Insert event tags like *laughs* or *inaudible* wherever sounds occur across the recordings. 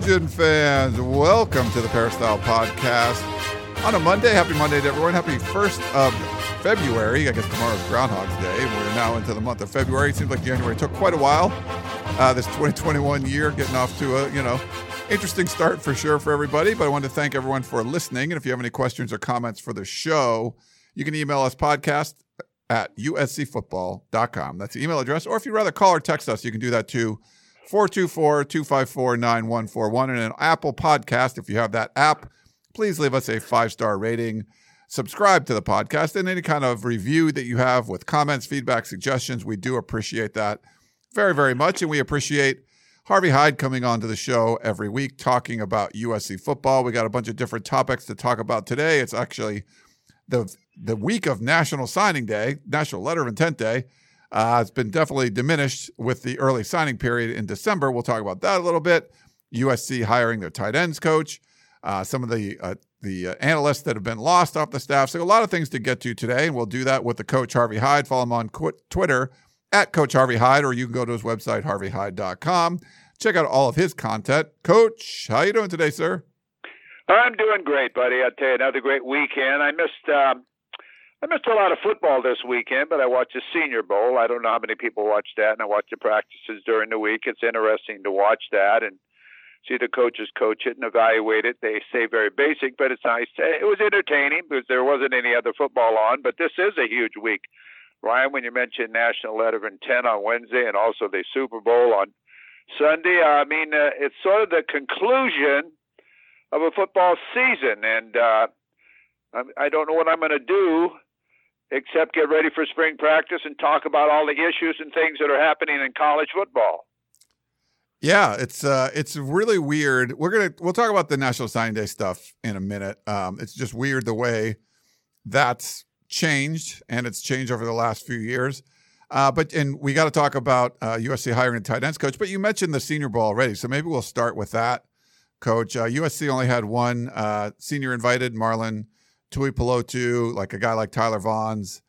Trojan fans. Welcome to the Peristyle Podcast on a Monday. Happy Monday to everyone. Happy 1st of February. I guess tomorrow's Groundhog's Day, we're now into the month of February. It seems like January took quite a while. Uh, this 2021 year getting off to a, you know, interesting start for sure for everybody. But I want to thank everyone for listening. And if you have any questions or comments for the show, you can email us podcast at uscfootball.com. That's the email address. Or if you'd rather call or text us, you can do that too. 424 254 9141. And an Apple podcast, if you have that app, please leave us a five star rating. Subscribe to the podcast and any kind of review that you have with comments, feedback, suggestions. We do appreciate that very, very much. And we appreciate Harvey Hyde coming on to the show every week talking about USC football. We got a bunch of different topics to talk about today. It's actually the the week of National Signing Day, National Letter of Intent Day. Uh, it's been definitely diminished with the early signing period in December. We'll talk about that a little bit. USC hiring their tight ends coach, uh, some of the uh, the uh, analysts that have been lost off the staff. So a lot of things to get to today, and we'll do that with the coach Harvey Hyde. Follow him on qu- Twitter at Coach Harvey Hyde, or you can go to his website harveyhyde.com. Check out all of his content. Coach, how you doing today, sir? I'm doing great, buddy. I'll tell you another great weekend. I missed um, I missed a lot of football this weekend, but I watched the Senior Bowl. I don't know how many people watch that, and I watch the practices during the week. It's interesting to watch that and see the coaches coach it and evaluate it. They say very basic, but it's nice. It was entertaining because there wasn't any other football on. But this is a huge week, Ryan. When you mentioned National Letter of Intent on Wednesday and also the Super Bowl on Sunday, I mean uh, it's sort of the conclusion of a football season, and uh, I don't know what I'm going to do except get ready for spring practice and talk about all the issues and things that are happening in college football. Yeah, it's uh, it's really weird. We're gonna we'll talk about the National Signing Day stuff in a minute. Um, it's just weird the way that's changed, and it's changed over the last few years. Uh, but and we got to talk about uh, USC hiring a tight ends coach. But you mentioned the Senior Bowl already, so maybe we'll start with that, Coach. Uh, USC only had one uh, senior invited, Marlon Tuipulotu, like a guy like Tyler Vaughns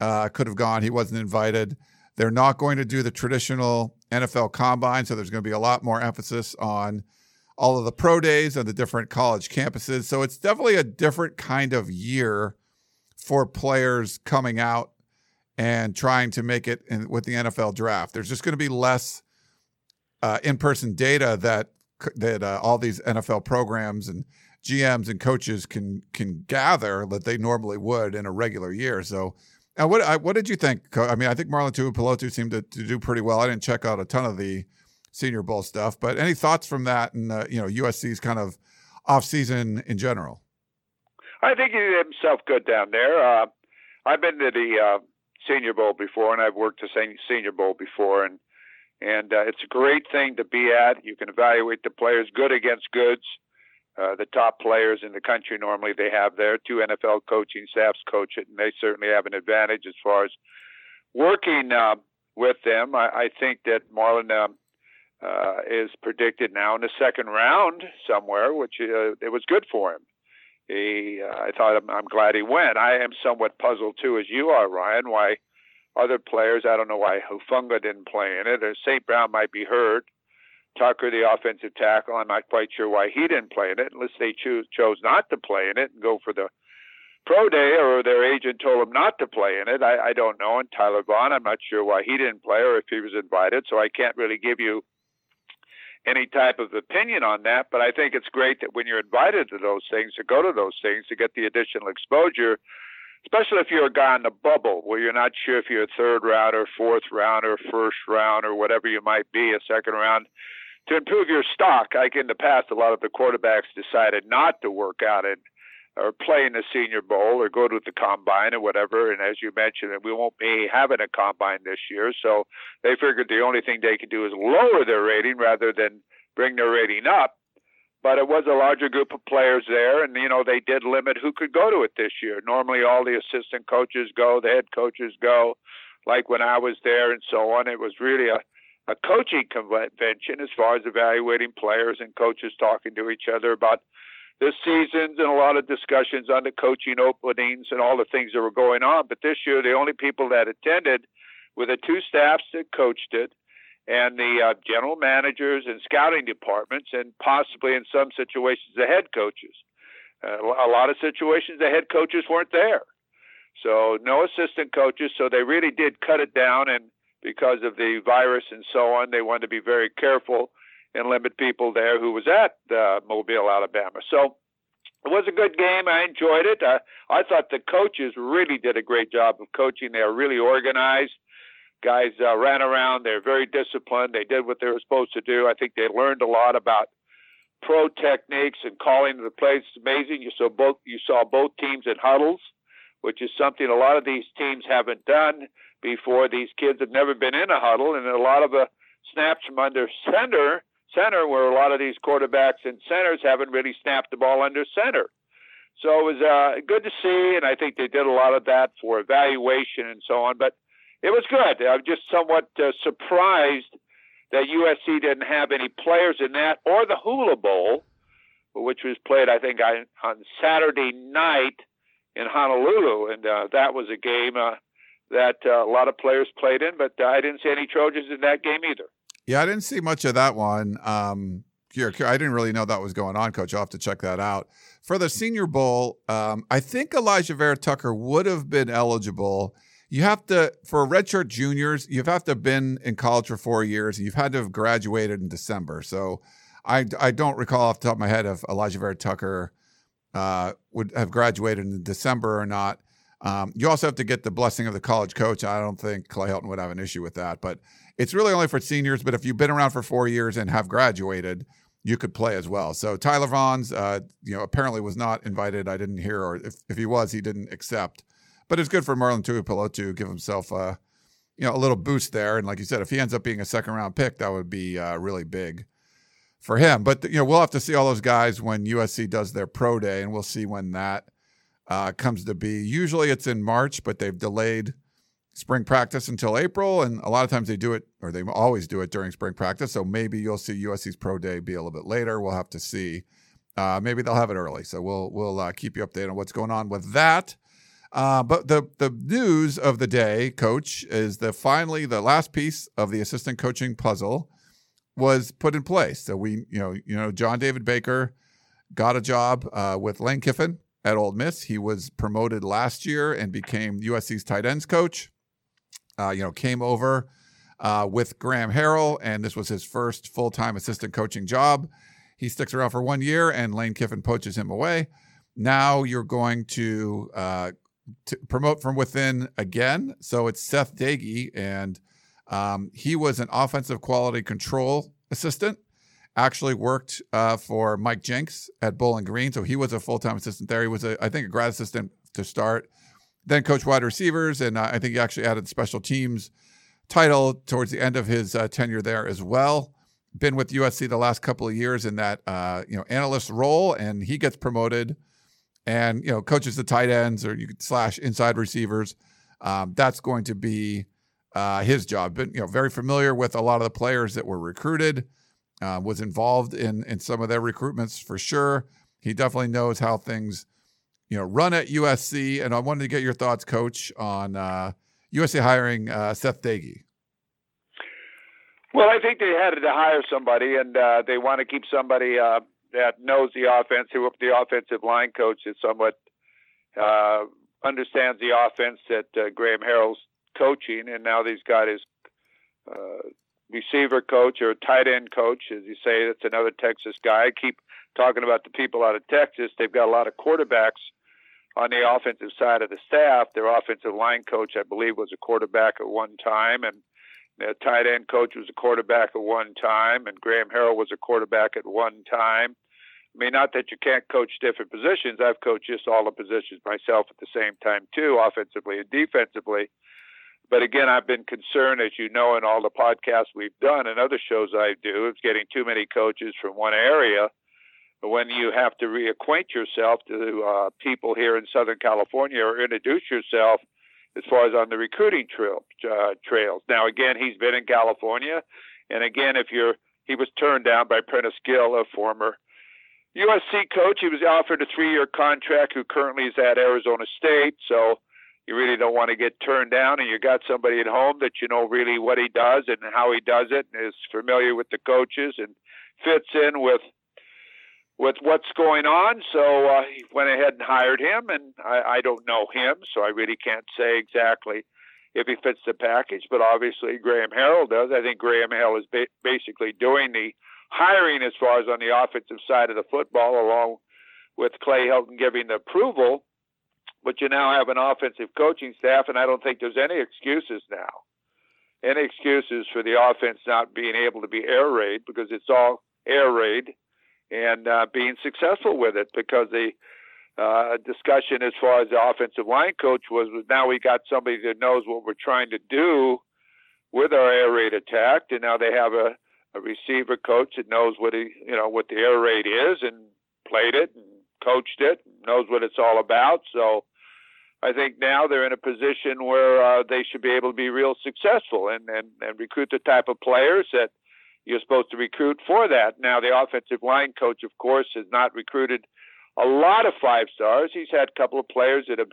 uh, could have gone. He wasn't invited. They're not going to do the traditional NFL combine, so there's going to be a lot more emphasis on all of the pro days and the different college campuses. So it's definitely a different kind of year for players coming out and trying to make it in, with the NFL draft. There's just going to be less uh, in-person data that that uh, all these NFL programs and GMs and coaches can can gather that they normally would in a regular year. So, uh, what I, what did you think? I mean, I think Marlon Tuipulotu seemed to, to do pretty well. I didn't check out a ton of the Senior Bowl stuff, but any thoughts from that and uh, you know USC's kind of off season in general? I think he did himself good down there. Uh, I've been to the uh, Senior Bowl before, and I've worked the Senior Bowl before, and and uh, it's a great thing to be at. You can evaluate the players good against goods. Uh, the top players in the country normally they have their Two NFL coaching staffs coach it, and they certainly have an advantage as far as working uh, with them. I, I think that Marlon um, uh, is predicted now in the second round somewhere, which uh, it was good for him. He, uh, I thought I'm, I'm glad he went. I am somewhat puzzled too, as you are, Ryan. Why other players? I don't know why Hufanga didn't play in it. Or St. Brown might be hurt. Tucker, the offensive tackle, I'm not quite sure why he didn't play in it, unless they choose, chose not to play in it and go for the pro day, or their agent told him not to play in it. I, I don't know. And Tyler Vaughn, I'm not sure why he didn't play or if he was invited, so I can't really give you any type of opinion on that. But I think it's great that when you're invited to those things, to go to those things, to get the additional exposure especially if you're a guy in the bubble where you're not sure if you're a third round or fourth round or first round or whatever you might be, a second round to improve your stock, like in the past, a lot of the quarterbacks decided not to work out and or play in the Senior Bowl or go to the combine or whatever. And as you mentioned, we won't be having a combine this year, so they figured the only thing they could do is lower their rating rather than bring their rating up. but it was a larger group of players there, and you know they did limit who could go to it this year. Normally, all the assistant coaches go, the head coaches go, like when I was there, and so on. It was really a a coaching convention as far as evaluating players and coaches talking to each other about this seasons and a lot of discussions on the coaching openings and all the things that were going on. But this year, the only people that attended were the two staffs that coached it and the uh, general managers and scouting departments, and possibly in some situations the head coaches. Uh, a lot of situations the head coaches weren't there, so no assistant coaches. So they really did cut it down, and because of the virus and so on, they wanted to be very careful and limit people there who was at uh, Mobile, Alabama. So it was a good game. I enjoyed it. Uh, I thought the coaches really did a great job of coaching. They were really organized guys uh, ran around. They're very disciplined. They did what they were supposed to do. I think they learned a lot about pro techniques and calling the plays. It's amazing. You saw both you saw both teams in huddles, which is something a lot of these teams haven't done before. These kids have never been in a huddle, and a lot of the snaps from under center center where a lot of these quarterbacks and centers haven't really snapped the ball under center. So it was uh, good to see, and I think they did a lot of that for evaluation and so on. But it was good. I'm just somewhat uh, surprised that USC didn't have any players in that or the Hula Bowl, which was played, I think, on, on Saturday night in Honolulu, and uh, that was a game uh, that uh, a lot of players played in. But I didn't see any Trojans in that game either. Yeah, I didn't see much of that one. Um, I didn't really know that was going on, Coach. I'll have to check that out. For the Senior Bowl, um, I think Elijah Vera-Tucker would have been eligible you have to for redshirt juniors you have to have been in college for four years and you've had to have graduated in december so i, I don't recall off the top of my head if Elijah vera-tucker uh, would have graduated in december or not um, you also have to get the blessing of the college coach i don't think clay helton would have an issue with that but it's really only for seniors but if you've been around for four years and have graduated you could play as well so tyler vaughns uh, you know apparently was not invited i didn't hear or if, if he was he didn't accept but it's good for Marlon Tuipulotu to give himself a, you know, a little boost there. And like you said, if he ends up being a second round pick, that would be uh, really big for him. But you know, we'll have to see all those guys when USC does their pro day, and we'll see when that uh, comes to be. Usually it's in March, but they've delayed spring practice until April, and a lot of times they do it, or they always do it during spring practice. So maybe you'll see USC's pro day be a little bit later. We'll have to see. Uh, maybe they'll have it early. So we'll we'll uh, keep you updated on what's going on with that. Uh, but the the news of the day, coach, is that finally the last piece of the assistant coaching puzzle was put in place. So we, you know, you know, John David Baker got a job uh, with Lane Kiffin at Ole Miss. He was promoted last year and became USC's tight ends coach. Uh, you know, came over uh, with Graham Harrell, and this was his first full time assistant coaching job. He sticks around for one year, and Lane Kiffin poaches him away. Now you're going to uh, to promote from within again. So it's Seth Doege, and um, he was an offensive quality control assistant. Actually worked uh, for Mike Jinks at Bowling Green, so he was a full time assistant there. He was, a, I think, a grad assistant to start. Then coach wide receivers, and uh, I think he actually added special teams title towards the end of his uh, tenure there as well. Been with USC the last couple of years in that uh, you know analyst role, and he gets promoted and you know coaches the tight ends or you could slash inside receivers. Um, that's going to be uh, his job. But you know, very familiar with a lot of the players that were recruited. Uh, was involved in in some of their recruitments for sure. He definitely knows how things you know run at USC. And I wanted to get your thoughts, Coach, on uh, USC hiring uh, Seth Doege. Well, I think they had to hire somebody, and uh, they want to keep somebody uh, that knows the offense, who the offensive line coach is somewhat uh, understands the offense that uh, Graham Harrell's coaching, and now he's got his uh, receiver coach or tight end coach, as you say. That's another Texas guy. I keep talking about the people out of Texas. They've got a lot of quarterbacks on the offensive side of the staff. Their offensive line coach, I believe, was a quarterback at one time, and the tight end coach was a quarterback at one time, and Graham Harrell was a quarterback at one time. I mean, not that you can't coach different positions. I've coached just all the positions myself at the same time too, offensively and defensively. But again, I've been concerned, as you know, in all the podcasts we've done and other shows I do, of getting too many coaches from one area when you have to reacquaint yourself to uh, people here in Southern California or introduce yourself as far as on the recruiting trail, uh, trails. Now, again, he's been in California, and again, if you're he was turned down by Prentice Gill, a former USC coach. He was offered a three-year contract. Who currently is at Arizona State, so you really don't want to get turned down, and you got somebody at home that you know really what he does and how he does it, and is familiar with the coaches and fits in with with what's going on. So uh, he went ahead and hired him, and I, I don't know him, so I really can't say exactly if he fits the package. But obviously, Graham Harrell does. I think Graham Harrell is ba- basically doing the hiring as far as on the offensive side of the football, along with Clay Helton giving the approval. But you now have an offensive coaching staff, and I don't think there's any excuses now. Any excuses for the offense not being able to be air raid because it's all air raid and uh, being successful with it because the uh, discussion as far as the offensive line coach was, was now we got somebody that knows what we're trying to do with our air raid attack, and now they have a, a receiver coach that knows what he, you know, what the air raid is and played it and coached it, knows what it's all about. So I think now they're in a position where uh, they should be able to be real successful and, and, and recruit the type of players that you're supposed to recruit for that. Now, the offensive line coach, of course, has not recruited a lot of five stars. He's had a couple of players that have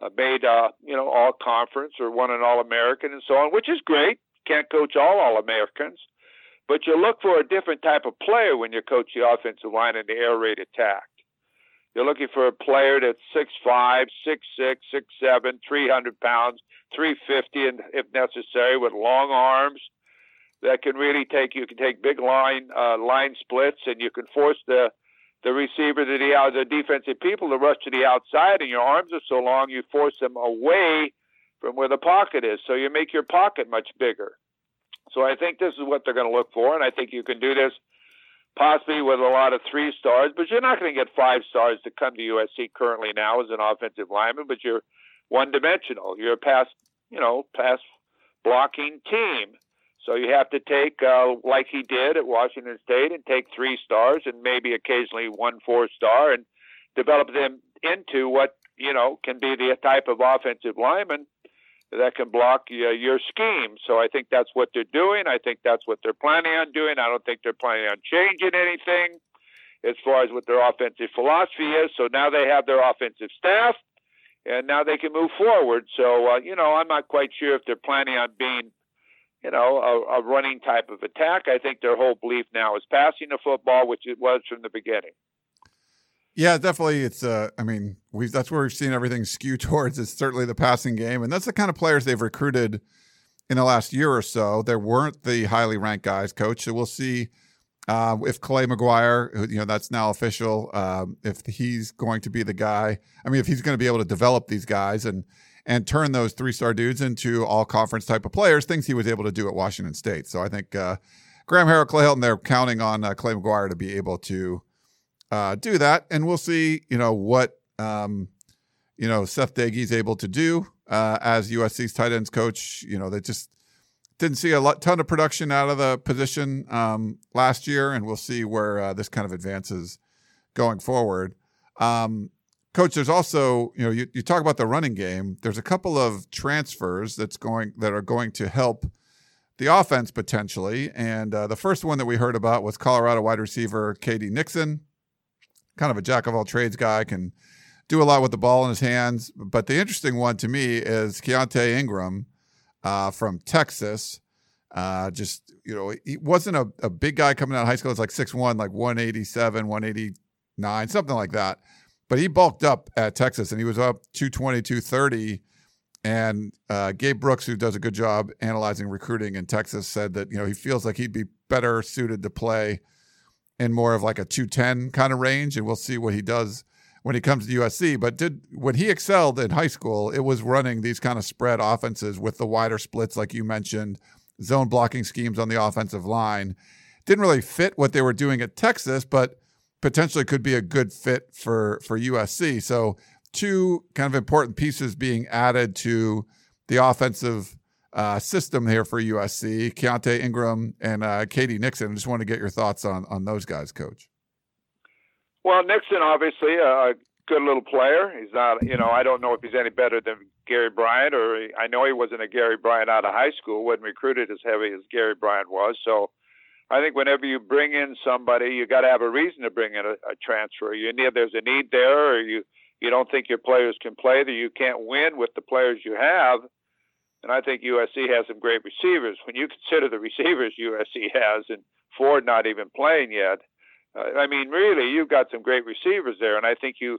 uh, made, uh, you know, all conference or won an All American and so on, which is great. Can't coach all All Americans, but you look for a different type of player when you coach the offensive line in the air raid attack. You're looking for a player that's six five, six six, six seven, three hundred pounds, three fifty, and if necessary, with long arms that can really take you can take big line uh, line splits, and you can force the the receiver to the uh, the defensive people to rush to the outside, and your arms are so long you force them away from where the pocket is, so you make your pocket much bigger. So I think this is what they're going to look for, and I think you can do this possibly with a lot of three stars, but you're not going to get five stars to come to USC currently now as an offensive lineman, but you're one dimensional. You're a pass, you know, pass blocking team. So you have to take, uh, like he did at Washington State, and take three stars and maybe occasionally one four star and develop them into what, you know, can be the type of offensive lineman that can block uh, your scheme. So I think that's what they're doing. I think that's what they're planning on doing. I don't think they're planning on changing anything as far as what their offensive philosophy is. So now they have their offensive staff, and now they can move forward. So uh, you know, I'm not quite sure if they're planning on being, you know, a, a running type of attack. I think their whole belief now is passing the football, which it was from the beginning. Yeah, definitely. It's uh, I mean, we that's where we've seen everything skew *laughs* towards. It's certainly the passing game, and that's the kind of players they've recruited in the last year or so. There weren't the highly ranked guys, coach. So we'll see uh, if Clay McGuire, who, you know, that's now official. Um, if he's going to be the guy. I mean, if he's going to be able to develop these guys and and turn those three star dudes into all conference type of players, things he was able to do at Washington State. So I think uh, Graham Harrell, Clay Helton, they're counting on uh, Clay McGuire to be able to uh, do that, and we'll see. You know what um, you know Seth Doege's able to do uh, as USC's tight ends coach. You know they just didn't see a lot, ton of production out of the position um, last year, and we'll see where uh, this kind of advances going forward. Um, Coach, there's also you know you, you talk about the running game. There's a couple of transfers that's going that are going to help the offense potentially. And uh, the first one that we heard about was Colorado wide receiver KD Nixon kind of a jack of all trades guy, can do a lot with the ball in his hands. But the interesting one to me is Keaontay Ingram uh, from Texas. Uh, just, you know, he wasn't a, a big guy coming out of high school. It's like 6'1, like 187, 189, something like that. But he bulked up at Texas and he was up 220, 230. And uh, Gabe Brooks, who does a good job analyzing recruiting in Texas, said that, you know, he feels like he'd be better suited to play – in more of like a 210 kind of range, and we'll see what he does when he comes to USC. But did when he excelled in high school, it was running these kind of spread offenses with the wider splits, like you mentioned, zone blocking schemes on the offensive line. Didn't really fit what they were doing at Texas, but potentially could be a good fit for for USC. So two kind of important pieces being added to the offensive uh, system here for USC, Keaontay Ingram and uh, KD Nixon. I just want to get your thoughts on on those guys, Coach. Well, Nixon obviously a good little player. He's not, you know, I don't know if he's any better than Gary Bryant, or I know he wasn't a Gary Bryant out of high school. wasn't recruited as heavy as Gary Bryant was. So, I think whenever you bring in somebody, you got to have a reason to bring in a, a transfer. You need there's a need there, or you you don't think your players can play, that you can't win with the players you have. And I think USC has some great receivers. When you consider the receivers USC has, and Ford not even playing yet, uh, I mean, really, you've got some great receivers there. And I think you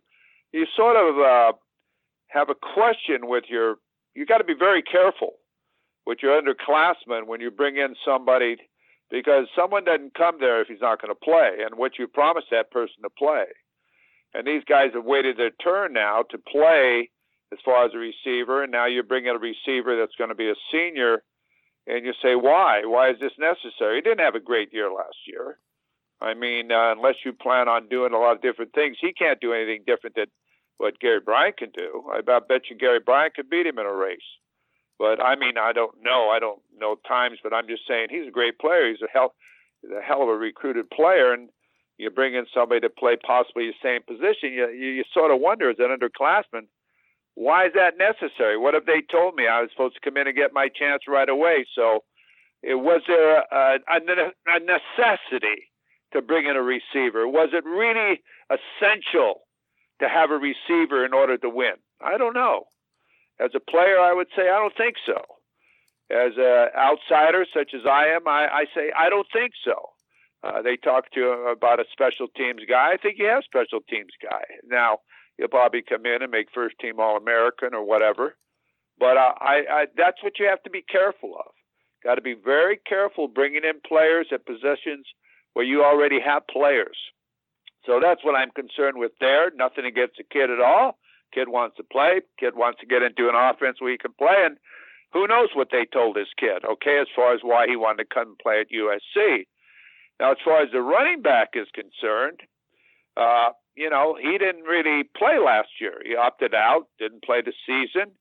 you sort of uh, have a question with your. You got to be very careful with your underclassmen when you bring in somebody because someone doesn't come there if he's not going to play, and what you promise that person to play. And these guys have waited their turn now to play as far as a receiver, and now you bring in a receiver that's going to be a senior, and you say, why? Why is this necessary? He didn't have a great year last year. I mean, uh, unless you plan on doing a lot of different things, he can't do anything different than what Gary Bryant can do. I bet you Gary Bryant could beat him in a race. But I mean, I don't know. I don't know times, but I'm just saying he's a great player. He's a hell, he's a hell of a recruited player, and you bring in somebody to play possibly the same position. You, you, you sort of wonder as an underclassman, why is that necessary? What if they told me I was supposed to come in and get my chance right away? So, it was there a, a, a necessity to bring in a receiver? Was it really essential to have a receiver in order to win? I don't know. As a player, I would say I don't think so. As an outsider, such as I am, I, I say I don't think so. Uh, they talk to him about a special teams guy. I think he has special teams guy. Now he'll probably come in and make first team All American or whatever. But uh, I, I, that's what you have to be careful of. Got to be very careful bringing in players at positions where you already have players. So that's what I'm concerned with there. Nothing against the kid at all. Kid wants to play. Kid wants to get into an offense where he can play. And who knows what they told this kid, okay, as far as why he wanted to come play at USC. Now, as far as the running back is concerned, uh, you know, he didn't really play last year. He opted out, didn't play the season.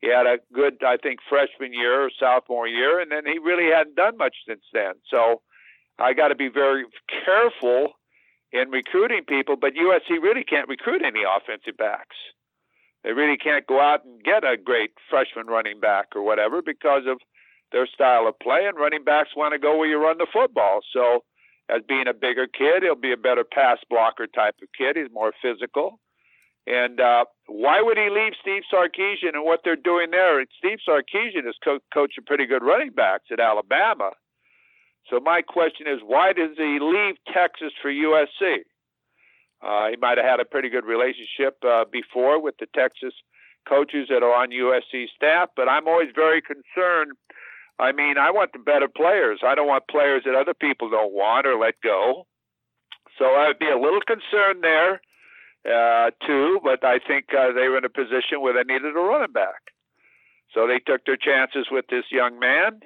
He had a good, I think, freshman year or sophomore year, and then he really hadn't done much since then. So I got to be very careful in recruiting people, but USC really can't recruit any offensive backs. They really can't go out and get a great freshman running back or whatever because of their style of play. And running backs want to go where you run the football. So, as being a bigger kid, he'll be a better pass blocker type of kid. He's more physical. And uh, why would he leave Steve Sarkisian and what they're doing there? Steve Sarkisian is co- coaching pretty good running backs at Alabama. So my question is, why does he leave Texas for USC? Uh, he might have had a pretty good relationship uh, before with the Texas coaches that are on USC staff, but I'm always very concerned. I mean, I want the better players. I don't want players that other people don't want or let go. So I would be a little concerned there uh, too. But I think uh, they were in a position where they needed a running back, so they took their chances with this young man,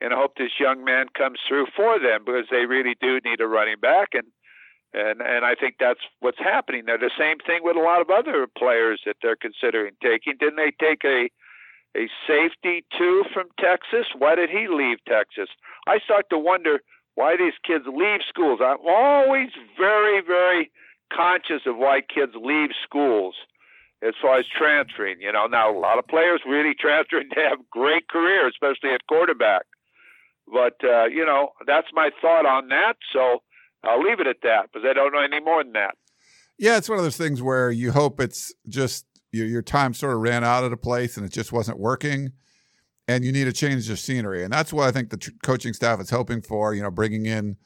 and I hope this young man comes through for them because they really do need a running back and and and I think that's what's happening there. The same thing with a lot of other players that they're considering taking. Didn't they take a a safety too from Texas? Why did he leave Texas? I start to wonder why these kids leave schools. I'm always very very conscious of why kids leave schools as far as transferring. You know, now a lot of players really transferring to have great careers, especially at quarterback. But uh, you know, that's my thought on that. So I'll leave it at that because I don't know any more than that. Yeah, it's one of those things where you hope it's just your, your time sort of ran out of the place and it just wasn't working, and you need to change the scenery. And that's what I think the tr- coaching staff is hoping for. You know, bringing in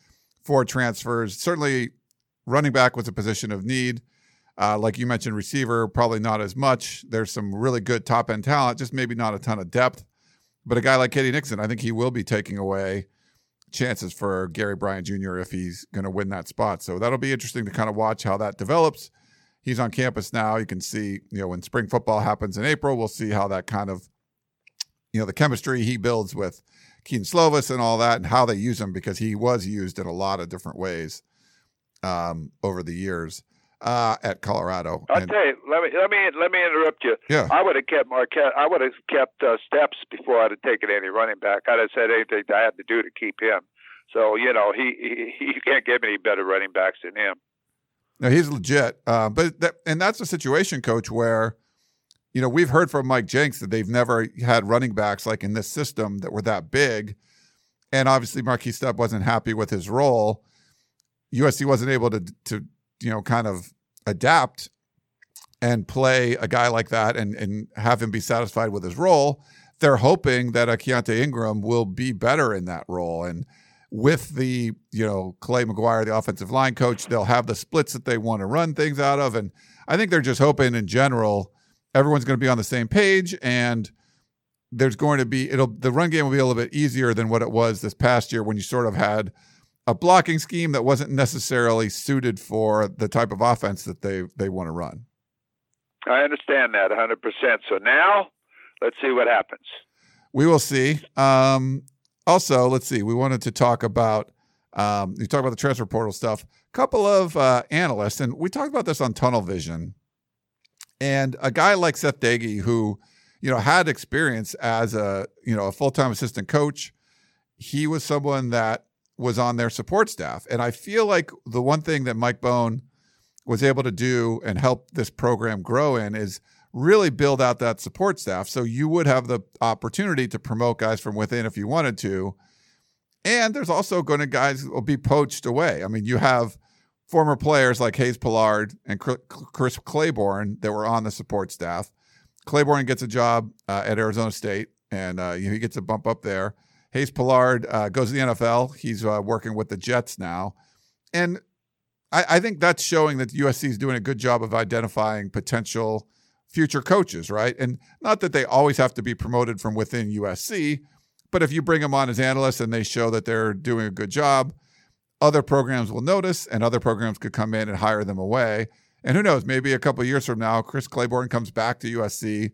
four transfers. Certainly, running back was a position of need. Uh, like you mentioned, receiver probably not as much. There's some really good top end talent, just maybe not a ton of depth. But a guy like K.D. Nixon, I think he will be taking away chances for Gary Bryant Jr. if he's going to win that spot. So that'll be interesting to kind of watch how that develops. He's on campus now. You can see, you know, when spring football happens in April, we'll see how that kind of, you know, the chemistry he builds with Kedon Slovis and all that and how they use him because he was used in a lot of different ways um, over the years uh, at Colorado. I'll and, tell you. Let me let me let me interrupt you. Yeah. I would have kept Markese. I would have kept uh, Steps before I'd have taken any running back. I'd have said anything I had to do to keep him. So you know he, he you can't get any better running backs than him. No, he's legit. Uh, but that, and that's a situation, coach, where you know we've heard from Mike Jinks that they've never had running backs like in this system that were that big, and obviously Markese Stepp wasn't happy with his role. USC wasn't able to to you know kind of adapt and play a guy like that and and have him be satisfied with his role. They're hoping that a Keaontay Ingram will be better in that role and with the you know Clay McGuire, the offensive line coach, they'll have the splits that they want to run things out of, and I think they're just hoping in general everyone's going to be on the same page and there's going to be it'll the run game will be a little bit easier than what it was this past year when you sort of had a blocking scheme that wasn't necessarily suited for the type of offense that they they want to run. I understand that 100%. So now let's see what happens. We will see. Um, also, let's see. We wanted to talk about um, you talk about the transfer portal stuff. A couple of uh, analysts, and we talked about this on Tunnel Vision, and a guy like Seth Doege, who you know had experience as a you know a full time assistant coach. He was someone that was on their support staff, and I feel like the one thing that Mike Bohn was able to do and help this program grow in is really build out that support staff. So you would have the opportunity to promote guys from within if you wanted to. And there's also going to guys will be poached away. I mean, you have former players like Hayes Pullard and Chris Claiborne that were on the support staff. Claiborne gets a job uh, at Arizona State, and uh, he gets a bump up there. Hayes Pullard uh, goes to the NFL. He's uh, working with the Jets now, and I, I think that's showing that USC is doing a good job of identifying potential future coaches, right? And not that they always have to be promoted from within USC, but if you bring them on as analysts and they show that they're doing a good job, other programs will notice and other programs could come in and hire them away. And who knows, maybe a couple years from now, Chris Claiborne comes back to USC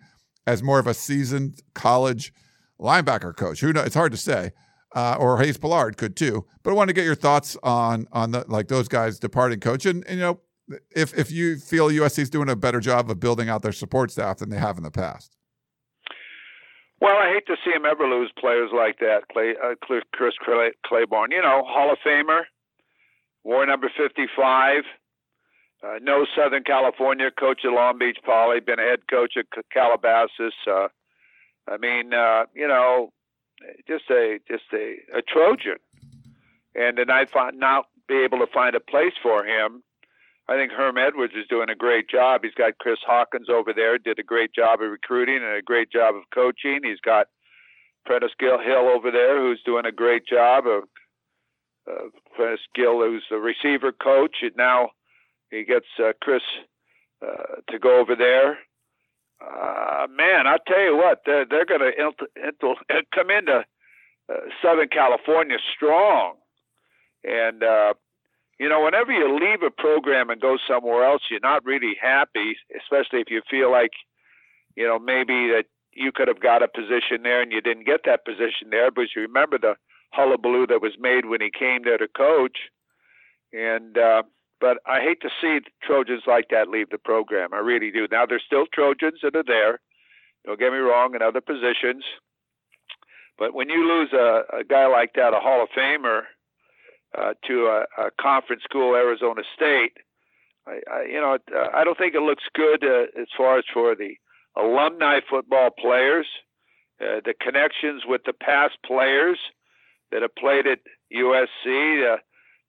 as more of a seasoned college linebacker coach. Who knows? It's hard to say. Uh, or Hayes Pullard could too. But I want to get your thoughts on on the like those guys departing coach and, and you know if if you feel USC is doing a better job of building out their support staff than they have in the past. Well, I hate to see him ever lose players like that, Clay, uh, Chris Claiborne. You know, Hall of Famer, wore number 55. Uh, no Southern California coach at Long Beach Poly, been a head coach at Calabasas. Uh, I mean, uh, you know, just a just a, a Trojan, and then I find not be able to find a place for him I think Herm Edwards is doing a great job. He's got Chris Hawkins over there, did a great job of recruiting and a great job of coaching. He's got Prentice Gill Hill over there, who's doing a great job of uh, Prentice Gill, who's the receiver coach, and now he gets uh, Chris uh, to go over there. Uh, man, I tell you what, they're, they're going to come into uh, Southern California strong, and uh, you know, whenever you leave a program and go somewhere else, you're not really happy, especially if you feel like, you know, maybe that you could have got a position there and you didn't get that position there. But you remember the hullabaloo that was made when he came there to coach. And, uh, but I hate to see Trojans like that leave the program. I really do. Now, there's still Trojans that are there. Don't get me wrong, in other positions. But when you lose a, a guy like that, a Hall of Famer, uh, to a, a, conference school, Arizona State. I, I you know, uh, I don't think it looks good uh, as far as for the alumni football players, uh, the connections with the past players that have played at USC. Uh,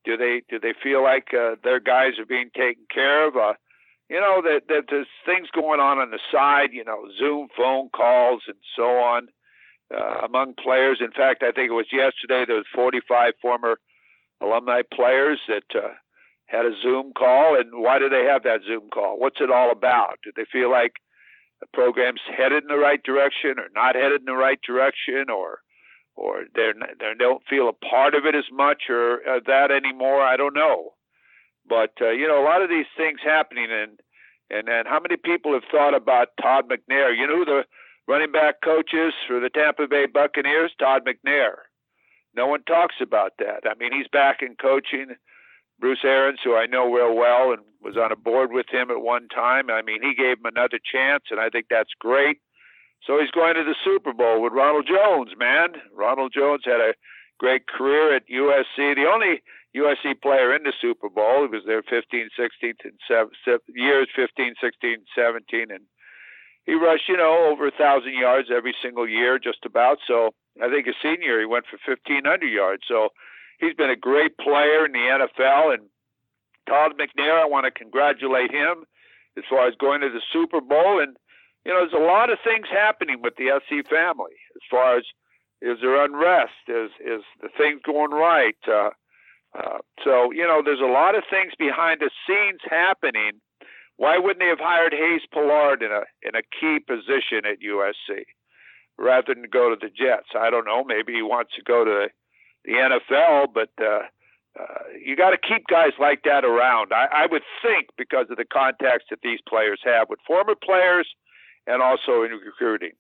do they do they feel like uh, their guys are being taken care of? you know that, that there's things going on on the side. You know, Zoom phone calls and so on. Uh, among players. In fact, I think it was yesterday there was 45 former alumni players that uh, had a Zoom call. And why do they have that Zoom call? What's it all about? Do they feel like the program's headed in the right direction or not headed in the right direction or or they're, they don't feel a part of it as much or uh, that anymore? I don't know. But, uh, you know, a lot of these things happening and and then how many people have thought about Todd McNair? You know who the running back coach is for the Tampa Bay Buccaneers? Todd McNair. No one talks about that. I mean, he's back in coaching. Bruce Arians, who I know real well and was on a board with him at one time, I mean, he gave him another chance, and I think that's great. So he's going to the Super Bowl with Ronald Jones, man. Ronald Jones had a great career at USC. The only USC player in the Super Bowl. He was there 15, 16, and seven, years 15, 16, 17, and he rushed, you know, over a thousand yards every single year, just about. So I think his senior he went for 1,500 yards. So he's been a great player in the NFL. And Todd McNair, I want to congratulate him as far as going to the Super Bowl. And you know, there's a lot of things happening with the SC family as far as is there unrest, is is the things going right. Uh, uh, so you know, there's a lot of things behind the scenes happening. Why wouldn't they have hired Hayes Pullard in a in a key position at USC rather than go to the Jets? I don't know. Maybe he wants to go to the NFL, but uh, uh, you got to keep guys like that around. I, I would think because of the contacts that these players have with former players and also in recruiting.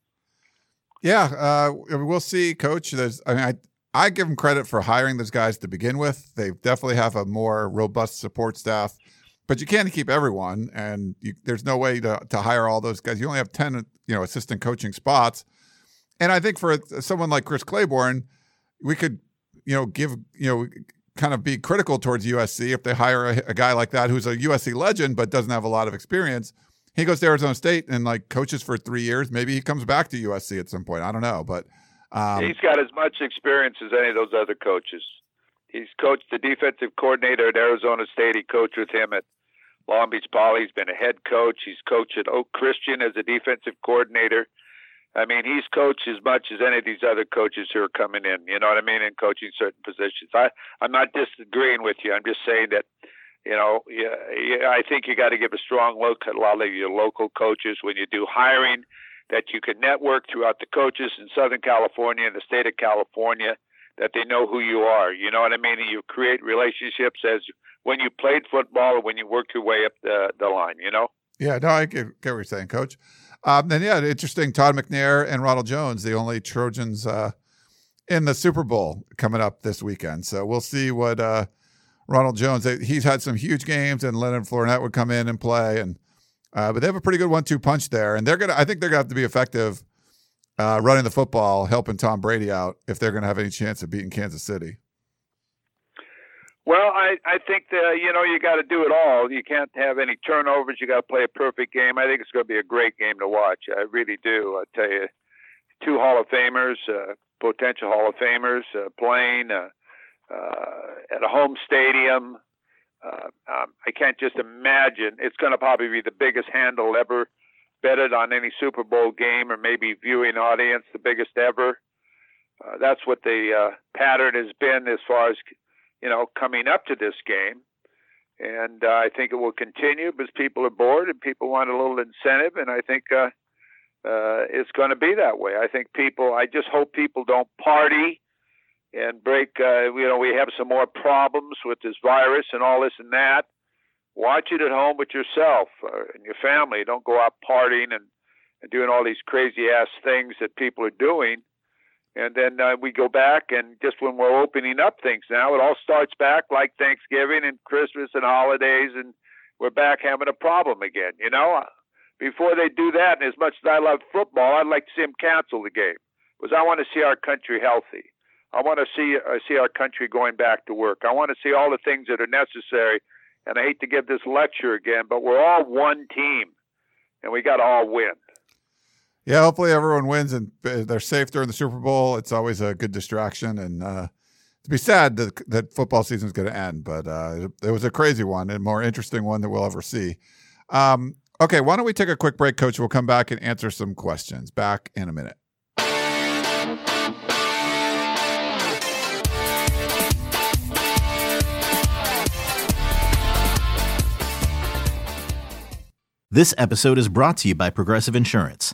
Yeah, uh, we'll see, Coach. There's, I mean, I I give them credit for hiring those guys to begin with. They definitely have a more robust support staff, but you can't keep everyone, and you, there's no way to to hire all those guys. You only have ten, you know, assistant coaching spots, and I think for someone like Chris Claiborne, we could, you know, give you know kind of be critical towards USC if they hire a, a, guy like that who's a USC legend but doesn't have a lot of experience. He goes to Arizona State and like coaches for three years. Maybe he comes back to USC at some point. I don't know, but um, he's got as much experience as any of those other coaches. He's coached the defensive coordinator at Arizona State. He coached with him at Long Beach Poly. He's been a head coach. He's coached at Oak Christian as a defensive coordinator. I mean, he's coached as much as any of these other coaches who are coming in. You know what I mean? In coaching certain positions. I I'm not disagreeing with you. I'm just saying that, you know, yeah, I think you got to give a strong look at a lot of your local coaches when you do hiring, that you can network throughout the coaches in Southern California and the state of California, that they know who you are. You know what I mean? And you create relationships as when you played football or when you work your way up the the line. You know? Yeah. No, I get, get what you're saying, Coach. Um, then yeah, interesting. Todd McNair and Ronald Jones, the only Trojans uh, in the Super Bowl coming up this weekend. So we'll see what uh, Ronald Jones. He's had some huge games, and Leonard Fournette would come in and play, and uh, but they have a pretty good one-two punch there, and they're gonna. I think they're gonna have to be effective uh, running the football, helping Tom Brady out if they're gonna have any chance of beating Kansas City. Well, I I think that you know you got to do it all. You can't have any turnovers. You got to play a perfect game. I think it's going to be a great game to watch. I really do. I tell you, two Hall of Famers, uh, potential Hall of Famers, uh, playing uh, uh, at a home stadium. Uh, um, I can't just imagine. It's going to probably be the biggest handle ever betted on any Super Bowl game, or maybe viewing audience, the biggest ever. Uh, that's what the uh, pattern has been as far as you know, coming up to this game. And uh, I think it will continue because people are bored and people want a little incentive. And I think uh, uh, it's going to be that way. I think people, I just hope people don't party and break, uh, you know, we have some more problems with this virus and all this and that. Watch it at home with yourself uh, and your family. Don't go out partying and, and doing all these crazy ass things that people are doing and then uh, we go back and just when we're opening up things now it all starts back like thanksgiving and christmas and holidays and we're back having a problem again you know? Before they do that and as much as i love football i'd like to see them cancel the game because i want to see our country healthy. I want to see uh, see our country going back to work. I want to see all the things that are necessary and i hate to give this lecture again but we're all one team and we got to all win yeah, hopefully everyone wins and they're safe during the Super Bowl. It's always a good distraction, and uh, to be sad that, that football season is going to end, but uh, it was a crazy one and more interesting one that we'll ever see. Um, okay, why don't we take a quick break, Coach? We'll come back and answer some questions. Back in a minute. This episode is brought to you by Progressive Insurance.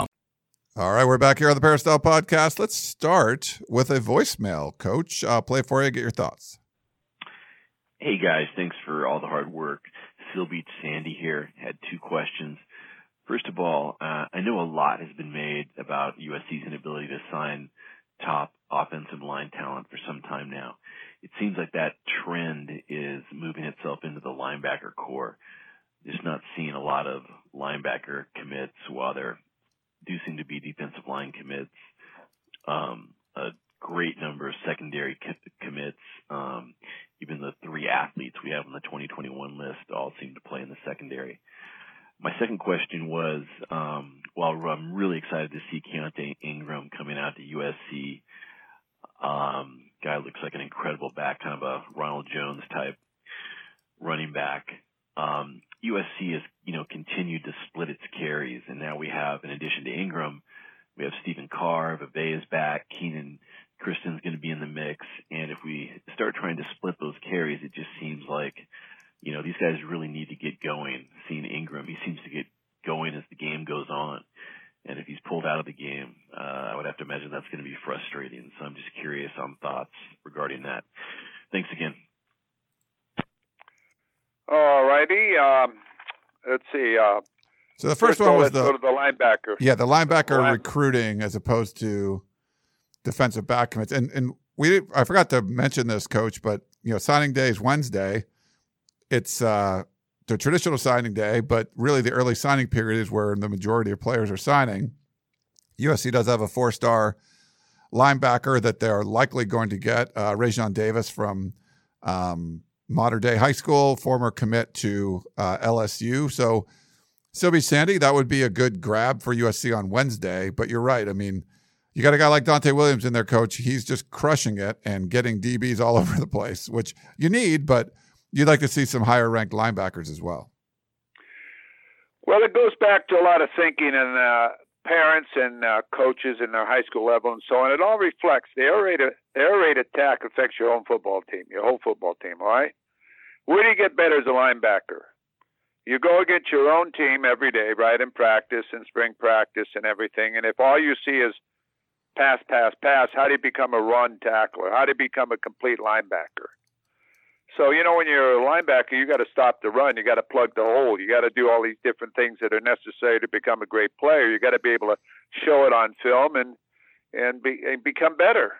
All right, we're back here on the Peristyle Podcast. Let's start with a voicemail. Coach, I'll play for you. Get your thoughts. Hey guys, thanks for all the hard work. Seal Beach Sandy here. Had two questions. First of all, uh, I know a lot has been made about USC's inability to sign top offensive line talent for some time now. It seems like that trend is moving itself into the linebacker corps. Just not seeing a lot of linebacker commits while they're do seem to be defensive line commits. Um, a great number of secondary commits. Um, even the three athletes we have on the 2021 list all seem to play in the secondary. My second question was, um, while I'm really excited to see Keaontay Ingram coming out to USC, um, guy looks like an incredible back, kind of a Ronald Jones type running back. Um, USC has, you know, continued to split its carries, and now we have, in addition to Ingram, we have Stephen Carr, Vavae is back, Kenan Christon's going to be in the mix, and if we start trying to split those carries, it just seems like, you know, these guys really need to get going. Seeing Ingram, he seems to get going as the game goes on. And if he's pulled out of the game, uh, I would have to imagine that's going to be frustrating. So I'm just curious on thoughts regarding that. Thanks again. All righty. Um, let's see. Uh, so the first, first one was the, the linebacker. Yeah, the linebacker line- recruiting as opposed to defensive back commits. And and we I forgot to mention this, coach, but you know, signing day is Wednesday. It's uh, the traditional signing day, but really the early signing period is where the majority of players are signing. USC does have a four-star linebacker that they're likely going to get, uh, Raesjon Davis from um, Mater Dei High School, former commit to uh, LSU. So, Seal Beach Sandy, that would be a good grab for USC on Wednesday. But you're right. I mean, you got a guy like Donte Williams in there, coach. He's just crushing it and getting DBs all *laughs* over the place, which you need, but you'd like to see some higher ranked linebackers as well. Well, it goes back to a lot of thinking and uh, parents and uh, coaches in their high school level and so on. It all reflects the air raid, air raid attack affects your own football team, your whole football team, all right? Where do you get better as a linebacker? You go against your own team every day, right, in practice and spring practice and everything. And if all you see is pass, pass, pass, how do you become a run tackler? How do you become a complete linebacker? So, you know, when you're a linebacker, you got to stop the run. You got to plug the hole. You got to do all these different things that are necessary to become a great player. You got to be able to show it on film and and, be, and become better.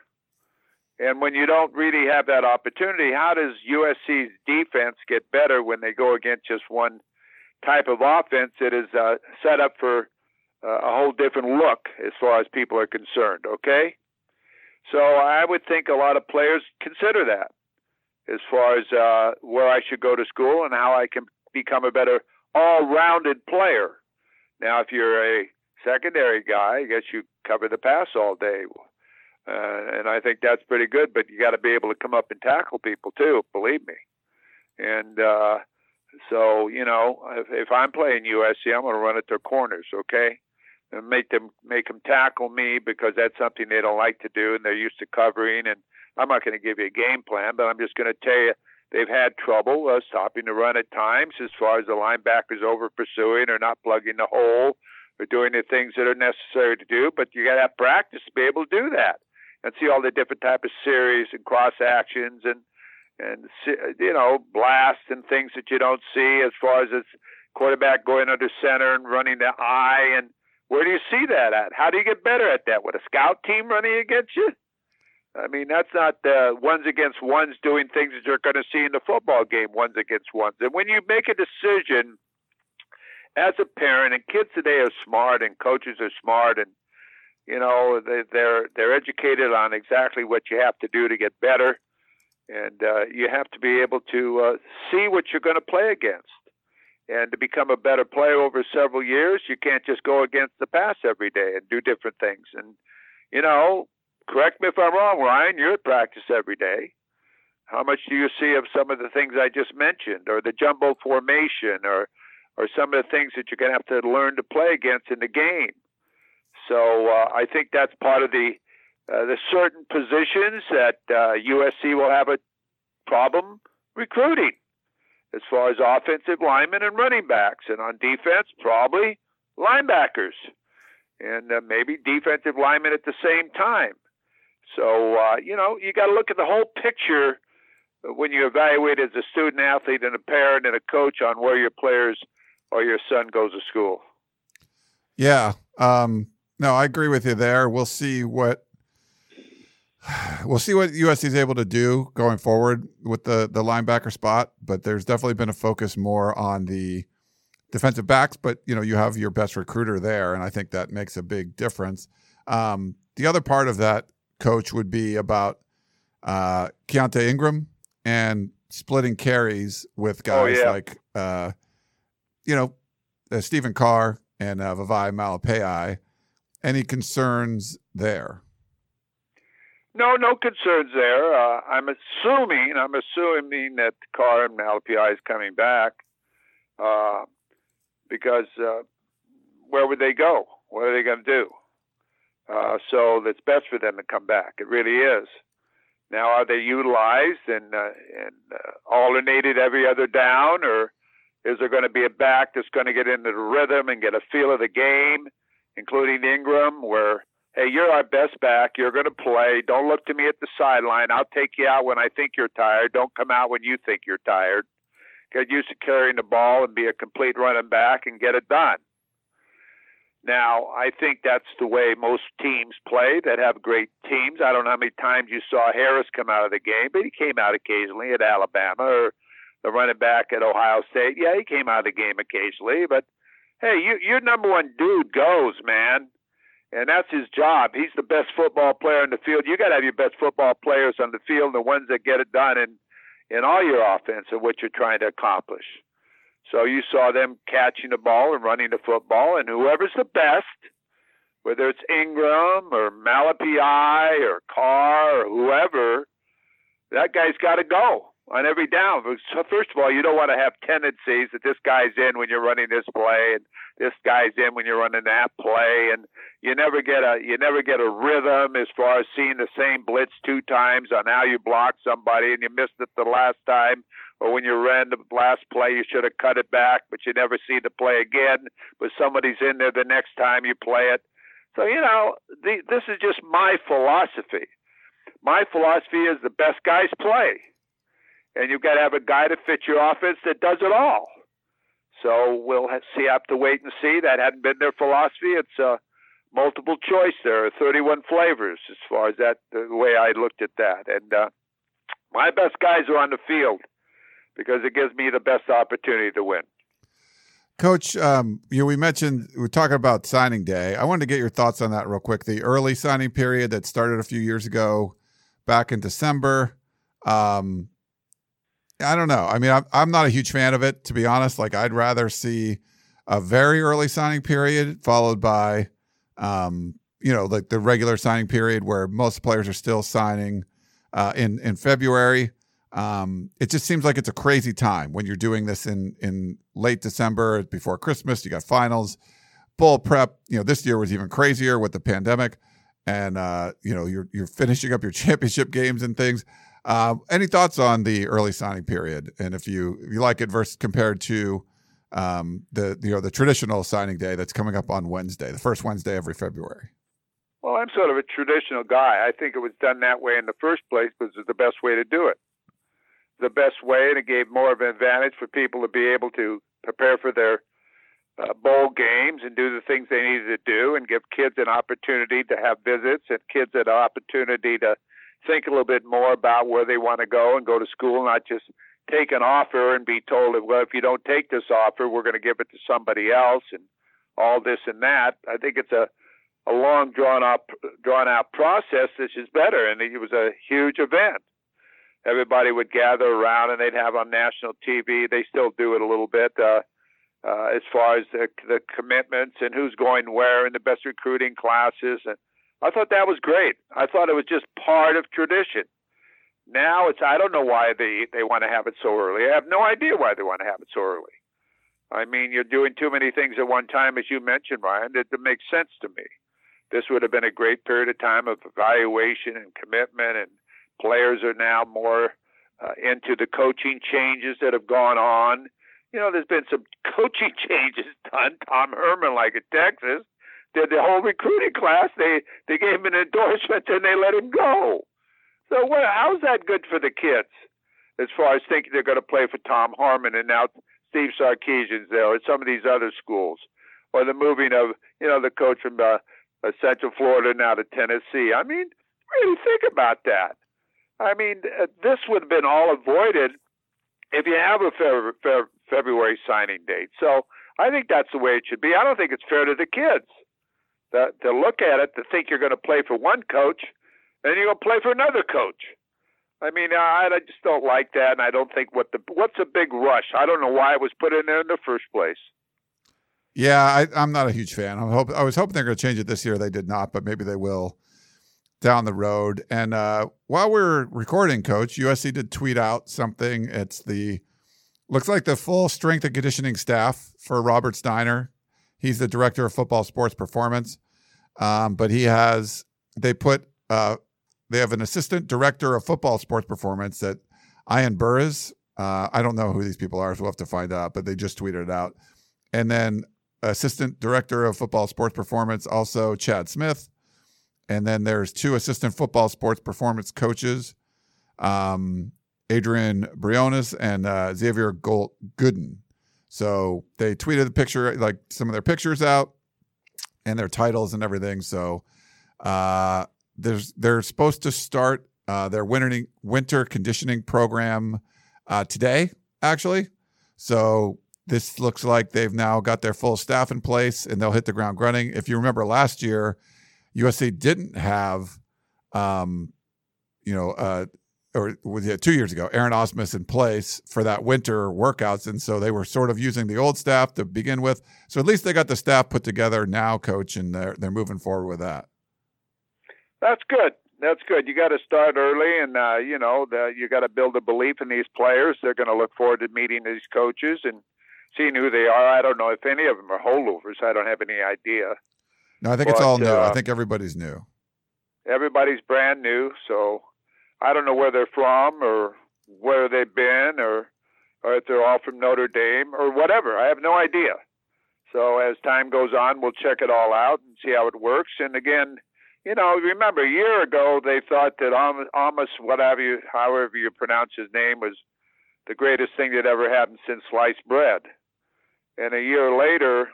And when you don't really have that opportunity, how does USC's defense get better when they go against just one type of offense that is uh, set up for uh, a whole different look as far as people are concerned? Okay, so I would think a lot of players consider that as far as uh, where I should go to school and how I can become a better all-rounded player. Now, if you're a secondary guy, I guess you cover the pass all day. Uh, and I think that's pretty good, but you got to be able to come up and tackle people too, believe me. And uh, so, you know, if, if I'm playing USC, I'm going to run at their corners, okay? And make them make them tackle me because that's something they don't like to do, and they're used to covering. And I'm not going to give you a game plan, but I'm just going to tell you they've had trouble uh, stopping the run at times as far as the linebackers over pursuing or not plugging the hole or doing the things that are necessary to do. But you got to have practice to be able to do that and see all the different type of series and cross actions and and you know blasts and things that you don't see as far as this quarterback going under center and running the I and where do you see that at? How do you get better at that? With a scout team running against you? I mean, that's not uh, ones against ones doing things that you're going to see in the football game, ones against ones. And when you make a decision as a parent, and kids today are smart, and coaches are smart, and you know they, they're they're educated on exactly what you have to do to get better and uh, you have to be able to uh, see what you're going to play against And to become a better player over several years, you can't just go against the pass every day and do different things. And, you know, correct me if I'm wrong, Ryan, you're at practice every day. How much do you see of some of the things I just mentioned, or the jumbo formation, or or some of the things that you're going to have to learn to play against in the game? So uh, I think that's part of the uh, the certain positions that uh, USC will have a problem recruiting as far as offensive linemen and running backs, and on defense, probably linebackers, and uh, maybe defensive linemen at the same time. So, uh, you know, you got to look at the whole picture when you evaluate as a student athlete and a parent and a coach on where your players or your son goes to school. Yeah. Um, no, I agree with you there. We'll see what *sighs* we'll see what USC is able to do going forward with the the linebacker spot, but there's definitely been a focus more on the defensive backs. But you know, you have your best recruiter there, and I think that makes a big difference. Um, the other part of that coach would be about uh, Keaontay Ingram and splitting carries with oh, guys oh, yeah. like uh, you know uh, Stephen Carr and uh, Vavae Malepeai. Any concerns there? No, no concerns there. Uh, I'm assuming, I'm assuming that Carr and Malepeai is coming back uh, because uh, where would they go? What are they going to do? Uh, so it's best for them to come back. It really is. Now, are they utilized and uh, and uh, alternated every other down, or is there going to be a back that's going to get into the rhythm and get a feel of the game, including Ingram, where hey, you're our best back. You're going to play. Don't look to me at the sideline. I'll take you out when I think you're tired. Don't come out when you think you're tired. Get used to carrying the ball and be a complete running back and get it done. Now, I think that's the way most teams play that have great teams. I don't know how many times you saw Harris come out of the game, but he came out occasionally at Alabama or the running back at Ohio State. Yeah, he came out of the game occasionally, but hey, you, your number one dude goes, man and that's his job. He's the best football player in the field. You got to have your best football players on the field, the ones that get it done in in all your offense and what you're trying to accomplish. So you saw them catching the ball and running the football, and whoever's the best, whether it's Ingram or Malepeai or Carr or whoever, that guy's got to go on every down. So first of all, you don't want to have tendencies that this guy's in when you're running this play and this guy's in when you're running that play, and you never get a you never get a rhythm as far as seeing the same blitz two times on how you block somebody and you missed it the last time. Or when you ran the last play, you should have cut it back, but you never see the play again. But somebody's in there the next time you play it. So you know, the, this is just my philosophy. My philosophy is the best guys play and you've got to have a guy to fit your offense that does it all. So we'll have, see. Have to wait and see. That hadn't been their philosophy. It's a multiple choice. There are 31 flavors as far as that the way I looked at that. And uh, my best guys are on the field because it gives me the best opportunity to win. Coach, um, you know, we mentioned we are talking about signing day. I wanted to get your thoughts on that real quick. The early signing period that started a few years ago, back in December. Um, I don't know. I mean, I'm, I'm not a huge fan of it, to be honest. Like, I'd rather see a very early signing period followed by, um, you know, like the regular signing period where most players are still signing uh, in in February. Um, it just seems like it's a crazy time when you're doing this in in late December before Christmas. You got finals, bowl prep. You know, this year was even crazier with the pandemic, and uh, you know, you're you're finishing up your *laughs* championship games and things. Uh, any thoughts on the early signing period, and if you if you like it versus compared to um, the you know the traditional signing day that's coming up on Wednesday, the first Wednesday every February? Well, I'm sort of a traditional guy. I think it was done that way in the first place because it's the best way to do it. The best way, and it gave more of an advantage for people to be able to prepare for their uh, bowl games and do the things they needed to do, and give kids an opportunity to have visits and kids an opportunity to think a little bit more about where they want to go and go to school, not just take an offer and be told, well, if you don't take this offer, we're going to give it to somebody else and all this and that. I think it's a a long drawn up drawn out process which is better and it was a huge event everybody would gather around and they'd have on national tv they still do it a little bit uh uh, as far as the, the commitments and who's going where in the best recruiting classes. And I thought that was great. I thought it was just part of tradition. Now it's I don't know why they they want to have it so early. I have no idea why they want to have it so early. I mean, you're doing too many things at one time, as you mentioned, Ryan. It, it makes sense to me. This would have been a great period of time of evaluation and commitment, and players are now more uh, into the coaching changes that have gone on. You know, there's been some *laughs* coaching changes done. Tom Herman, like at Texas, did the whole recruiting class. They they gave him an endorsement and they let him go. So what? How's that good for the kids? As far as thinking they're going to play for Tom Herman and now Steve Sarkisian's there, or some of these other schools, or the moving of you know the coach from uh, uh, Central Florida now to Tennessee. I mean, really think about that. I mean, uh, this would have been all avoided if you have a Fe- Fe- February signing date. So I think that's the way it should be. I don't think it's fair to the kids to, to look at it to think you're going to play for one coach and you're going to play for another coach. I mean, I, I just don't like that, and I don't think what the what's a big rush. I don't know why it was put in there in the first place. Yeah, I, am not a huge fan. I hope I was hoping they're going to change it this year. They did not, but maybe they will down the road. And uh, while we're recording, Coach, USC did tweet out something. It's the looks like the full strength and conditioning staff for Robert Steiner. He's the director of football sports performance, um, but he has they put uh, they have an assistant director of football sports performance that Ian Burris. Uh, I don't know who these people are, so we'll have to find out. But they just tweeted it out, and then assistant director of football sports performance, also Chad Smith. And then there's two assistant football sports performance coaches, um, Adrian Briones and uh, Xavier Gold- Gooden. So they tweeted the picture, like some of their pictures out and their titles and everything. So uh, there's, they're supposed to start uh, their winter, winter conditioning program uh, today, actually. So this looks like they've now got their full staff in place and they'll hit the ground running. If you remember last year, USC didn't have, um, you know, uh, or was it two years ago, Aaron Ausmus in place for that winter workouts. And so they were sort of using the old staff to begin with. So at least they got the staff put together now, coach, and they're, they're moving forward with that. That's good. That's good. You got to start early, and uh, you know the, you got to build a belief in these players. They're going to look forward to meeting these coaches and seeing who they are. I don't know if any of them are holdovers. I don't have any idea. No, I think but, it's all new. Uh, I think everybody's new. Everybody's brand new, so I don't know where they're from or where they've been or or if they're all from Notre Dame or whatever. I have no idea. So as time goes on, we'll check it all out and see how it works. And again, you know, remember a year ago they thought that Amos, whatever you, however you pronounce his name, was the greatest thing that ever happened since sliced bread. And a year later,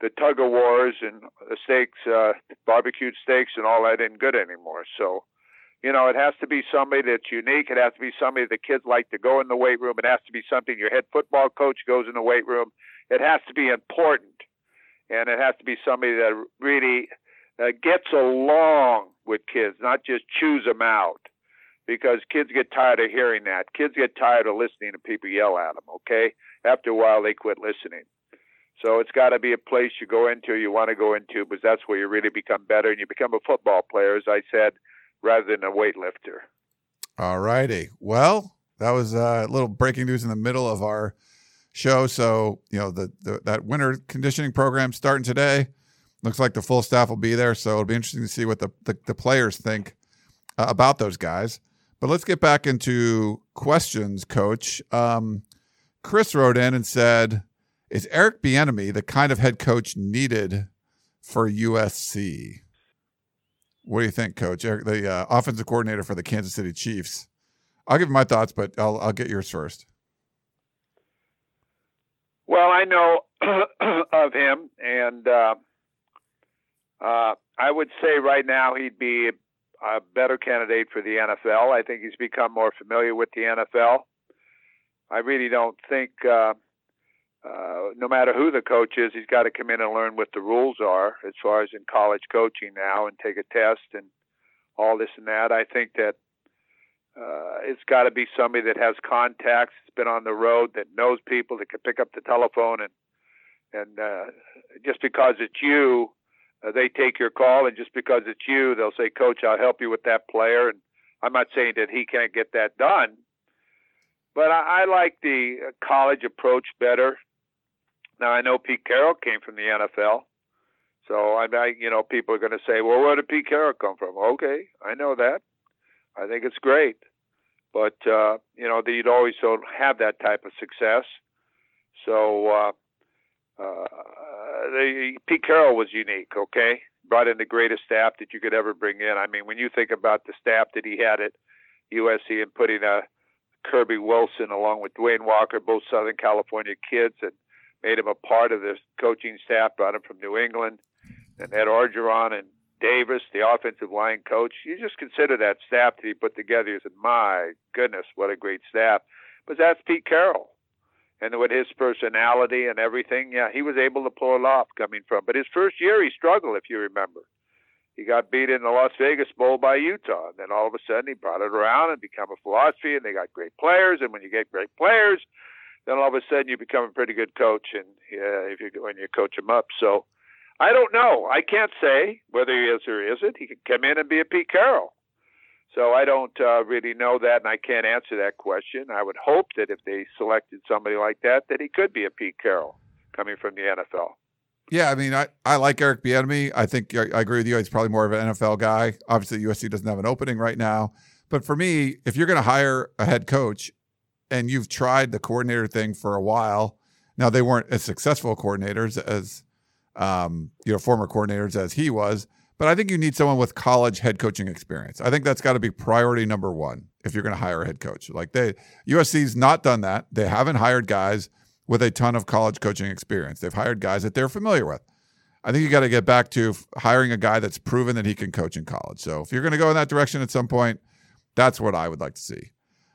the tug of wars and the steaks, uh, barbecued steaks, and all that isn't good anymore. So, you know, it has to be somebody that's unique. It has to be somebody the kids like to go in the weight room. It has to be something your head football coach goes in the weight room. It has to be important, and it has to be somebody that really uh, gets along with kids, not just chews them out. Because kids get tired of hearing that. Kids get tired of listening to people yell at them. Okay, after a while they quit listening. So it's got to be a place you go into, you want to go into, because that's where you really become better and you become a football player, as I said, rather than a weightlifter. All righty. Well, that was uh, a little breaking news in the middle of our show. So, you know, the, the that winter conditioning program starting today. Looks like the full staff will be there. So it'll be interesting to see what the, the, the players think uh, about those guys. But let's get back into questions, coach. Um, Chris wrote in and said, "Is Eric Bieniemy the kind of head coach needed for USC?" What do you think, Coach? Eric, the uh, offensive coordinator for the Kansas City Chiefs. I'll give my thoughts, but I'll I'll get yours first. Well, I know *clears throat* of him, and uh, uh, I would say right now he'd be a better candidate for the NFL. I think he's become more familiar with the NFL. I really don't think, uh, uh, no matter who the coach is, he's got to come in and learn what the rules are as far as in college coaching now and take a test and all this and that. I think that uh, it's got to be somebody that has contacts, has been on the road, that knows people, that can pick up the telephone and and uh, just because it's you, uh, they take your call, and just because it's you, they'll say, "Coach, I'll help you with that player." And I'm not saying that he can't get that done, but I, I like the uh, college approach better. Now I know Pete Carroll came from the NFL, so I, I you know, people are going to say, "Well, where did Pete Carroll come from?" Okay, I know that. I think it's great, but uh, you know, you'd always don't have that type of success. So uh, uh, the, Pete Carroll was unique. Okay, brought in the greatest staff that you could ever bring in. I mean, when you think about the staff that he had at USC and putting a Kirby Wilson along with DeWayne Walker, both Southern California kids, and made him a part of the coaching staff, brought him from New England, and Ed Orgeron and Davis, the offensive line coach. You just consider that staff that he put together. You said, my goodness, what a great staff. But that's Pete Carroll and with his personality and everything, yeah, he was able to pull it off coming from. But his first year, he struggled, if you remember. He got beat in the Las Vegas Bowl by Utah, and then all of a sudden he brought it around and become a philosophy, and they got great players. And when you get great players, then all of a sudden you become a pretty good coach, and yeah, if you when you coach them up. So I don't know. I can't say whether he is or isn't. He could come in and be a Pete Carroll. So I don't uh, really know that, and I can't answer that question. I would hope that if they selected somebody like that, that he could be a Pete Carroll coming from the NFL. Yeah, I mean, I, I like Eric Bieniemy. I think I agree with you. He's probably more of an NFL guy. Obviously, USC doesn't have an opening right now. But for me, if you're going to hire a head coach and you've tried the coordinator thing for a while, now they weren't as successful coordinators as um, you know former coordinators as he was but I think you need someone with college head coaching experience. I think that's got to be priority number one if you're going to hire a head coach. Like they USC's not done that. They haven't hired guys with a ton of college coaching experience. They've hired guys that they're familiar with. I think you got to get back to hiring a guy that's proven that he can coach in college. So if you're going to go in that direction at some point, that's what I would like to see.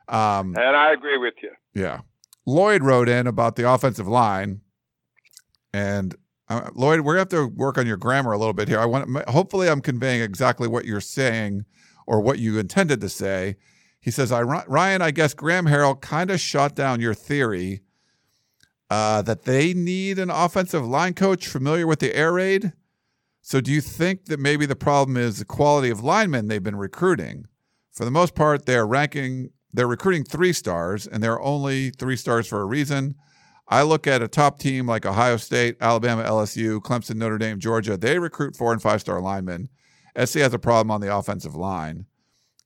Um, and I agree with you. Yeah. Lloyd wrote in about the offensive line, and uh, Lloyd, we're gonna have to work on your grammar a little bit here. I want, hopefully, I'm conveying exactly what you're saying or what you intended to say. He says, I, Ryan, I guess Graham Harrell kind of shot down your theory uh, that they need an offensive line coach familiar with the air raid. So, do you think that maybe the problem is the quality of linemen they've been recruiting? For the most part, they're ranking, they're recruiting three stars, and they're only three stars for a reason. I look at a top team like Ohio State, Alabama, LSU, Clemson, Notre Dame, Georgia. They recruit four and five star linemen. SC has a problem on the offensive line.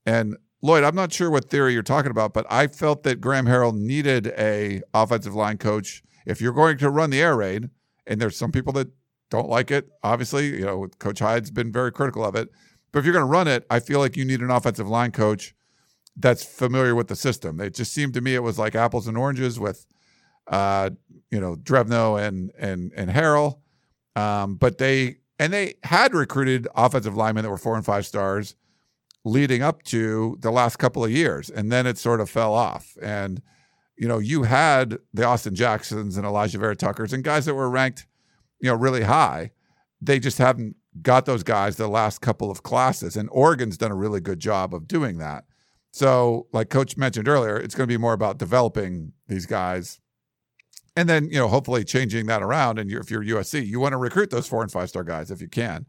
And Lloyd, I'm not sure what theory you're talking about, but I felt that Graham Harrell needed a offensive line coach. If you're going to run the air raid, and there's some people that don't like it, obviously, you know, Coach Hyde's been very critical of it. But if you're going to run it, I feel like you need an offensive line coach that's familiar with the system. It just seemed to me it was like apples and oranges with uh, you know, Drevno and and and Harrell. Um, but they and they had recruited offensive linemen that were four and five stars leading up to the last couple of years, and then it sort of fell off. And you know, you had the Austin Jacksons and Alijah Vera Tuckers and guys that were ranked, you know, really high. They just haven't got those guys the last couple of classes, and Oregon's done a really good job of doing that. So, like Coach mentioned earlier, it's going to be more about developing these guys and then you know hopefully changing that around. And if you're USC, you want to recruit those four and five star guys if you can.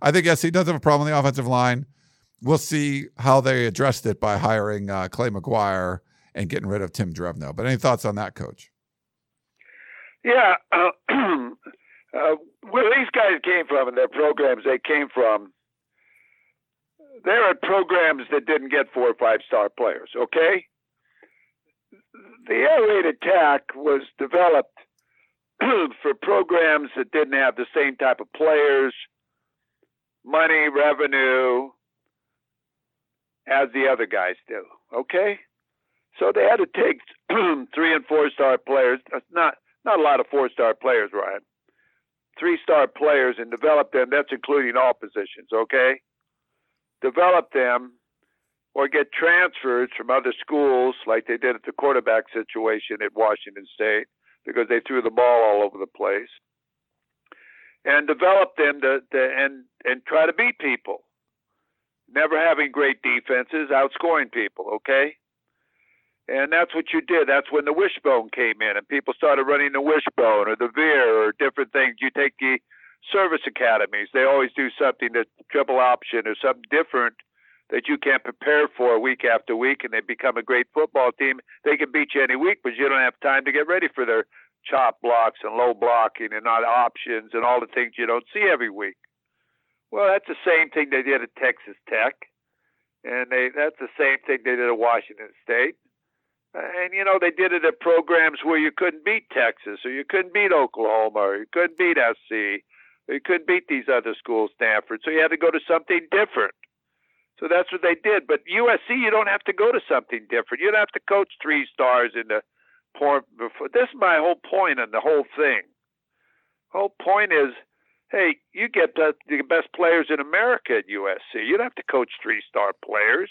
I think SC does have a problem on the offensive line. We'll see how they addressed it by hiring uh, Clay McGuire and getting rid of Tim Drevno. But any thoughts on that, Coach? Yeah, uh, *clears throat* uh, where these guys came from and their programs they came from, they are programs that didn't get four or five star players. Okay, the air raid attack was developed *clears throat* for programs that didn't have the same type of players, money, revenue as the other guys do. Okay? So they had to take *clears throat* three and four star players. Uh, not not a lot of four star players, Ryan. Three star players and develop them. That's including all positions. Okay, develop them or get transfers from other schools like they did at the quarterback situation at Washington State because they threw the ball all over the place and develop them to, to and and try to beat people. Never having great defenses, outscoring people, okay? And that's what you did. That's when the wishbone came in, and people started running the wishbone or the veer or different things. You take the service academies; they always do something that's triple option or something different that you can't prepare for week after week, and they become a great football team. They can beat you any week, but you don't have time to get ready for their chop blocks and low blocking and not options and all the things you don't see every week. Well, that's the same thing they did at Texas Tech, and they that's the same thing they did at Washington State. And you know they did it at programs where you couldn't beat Texas, or you couldn't beat Oklahoma, or you couldn't beat SC, you couldn't beat these other schools, Stanford. So you had to go to something different. So that's what they did. But USC, you don't have to go to something different. You don't have to coach three stars in the point. Before. This is my whole point on the whole thing. Whole point is, hey, you get the, the best players in America at USC. You don't have to coach three star players.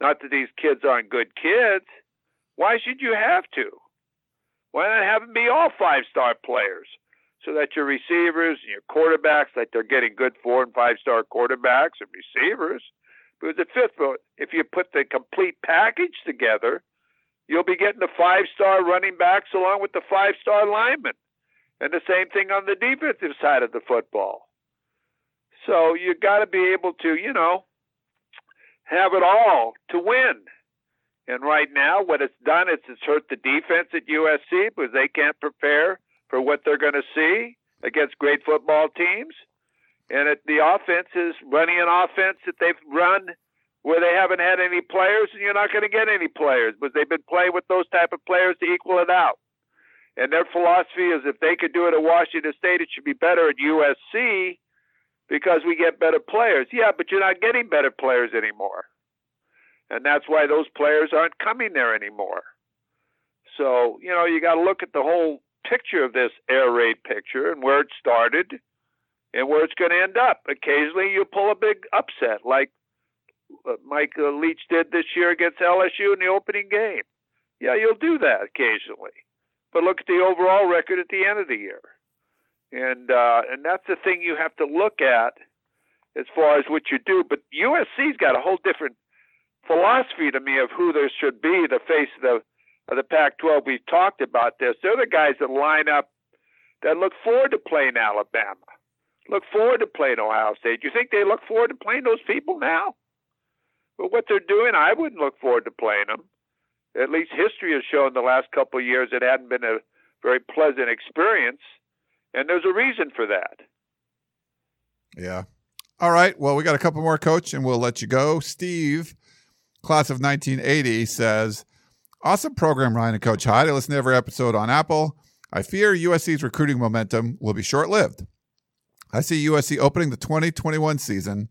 Not that these kids aren't good kids. Why should you have to? Why not have them be all five star players? So that your receivers and your quarterbacks, that they're getting good four and five star quarterbacks and receivers, because the fifth vote, if you put the complete package together, you'll be getting the five star running backs along with the five star linemen. And the same thing on the defensive side of the football. So you got to be able to, you know, have it all to win. And right now, what it's done is it's hurt the defense at USC because they can't prepare for what they're going to see against great football teams. And it, the offense is running an offense that they've run where they haven't had any players, and you're not going to get any players because they've been playing with those type of players to equal it out. And their philosophy is if they could do it at Washington State, it should be better at USC because we get better players. Yeah, but you're not getting better players anymore. And that's why those players aren't coming there anymore. So, you know, you got to look at the whole picture of this air raid picture and where it started and where it's going to end up. Occasionally, you pull a big upset, like uh, Mike uh, Leach did this year against LSU in the opening game. Yeah, you'll do that occasionally, but look at the overall record at the end of the year, and uh, and that's the thing you have to look at as far as what you do. But USC's got a whole different philosophy to me of who there should be the face of the of the Pac-12. We've talked about this. They're the guys that line up that look forward to playing Alabama look forward to playing Ohio State. You think they look forward to playing those people now? But what they're doing, I wouldn't look forward to playing them. At least history has shown the last couple of years it hadn't been a very pleasant experience, and there's a reason for that. Yeah. All right. Well, we got a couple more, coach, and we'll let you go. Steve, class of 1980, says, Awesome program, Ryan and Coach Hyde. I listen to every episode on Apple. I fear USC's recruiting momentum will be short lived. I see USC opening the 2021 season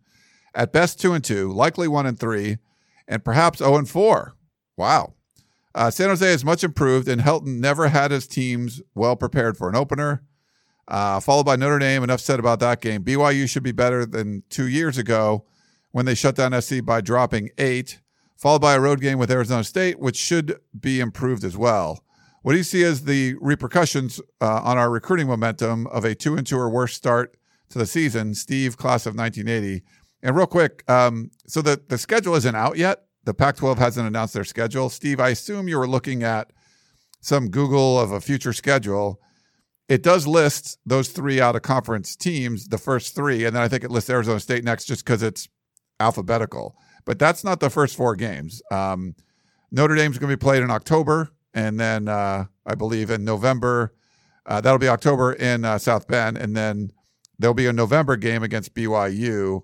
at best 2 and 2, likely 1 and 3, and perhaps 0 and 4. Wow. Uh, San Jose is much improved, and Helton never had his teams well prepared for an opener. Uh, followed by Notre Dame. Enough said about that game. BYU should be better than two years ago when they shut down SC by dropping eight. Followed by a road game with Arizona State, which should be improved as well. What do you see as the repercussions uh, on our recruiting momentum of a two and two or worse start to the season. Steve, class of 1980. And real quick, um, so the, the schedule isn't out yet. The Pac 12 hasn't announced their schedule. Steve, I assume you were looking at some Google of a future schedule. It does list those three out of conference teams, the first three, and then I think it lists Arizona State next just because it's alphabetical. But that's not the first four games. Um, Notre Dame's going to be played in October, and then uh, I believe in November. Uh, that'll be October in uh, South Bend, and then there'll be a November game against BYU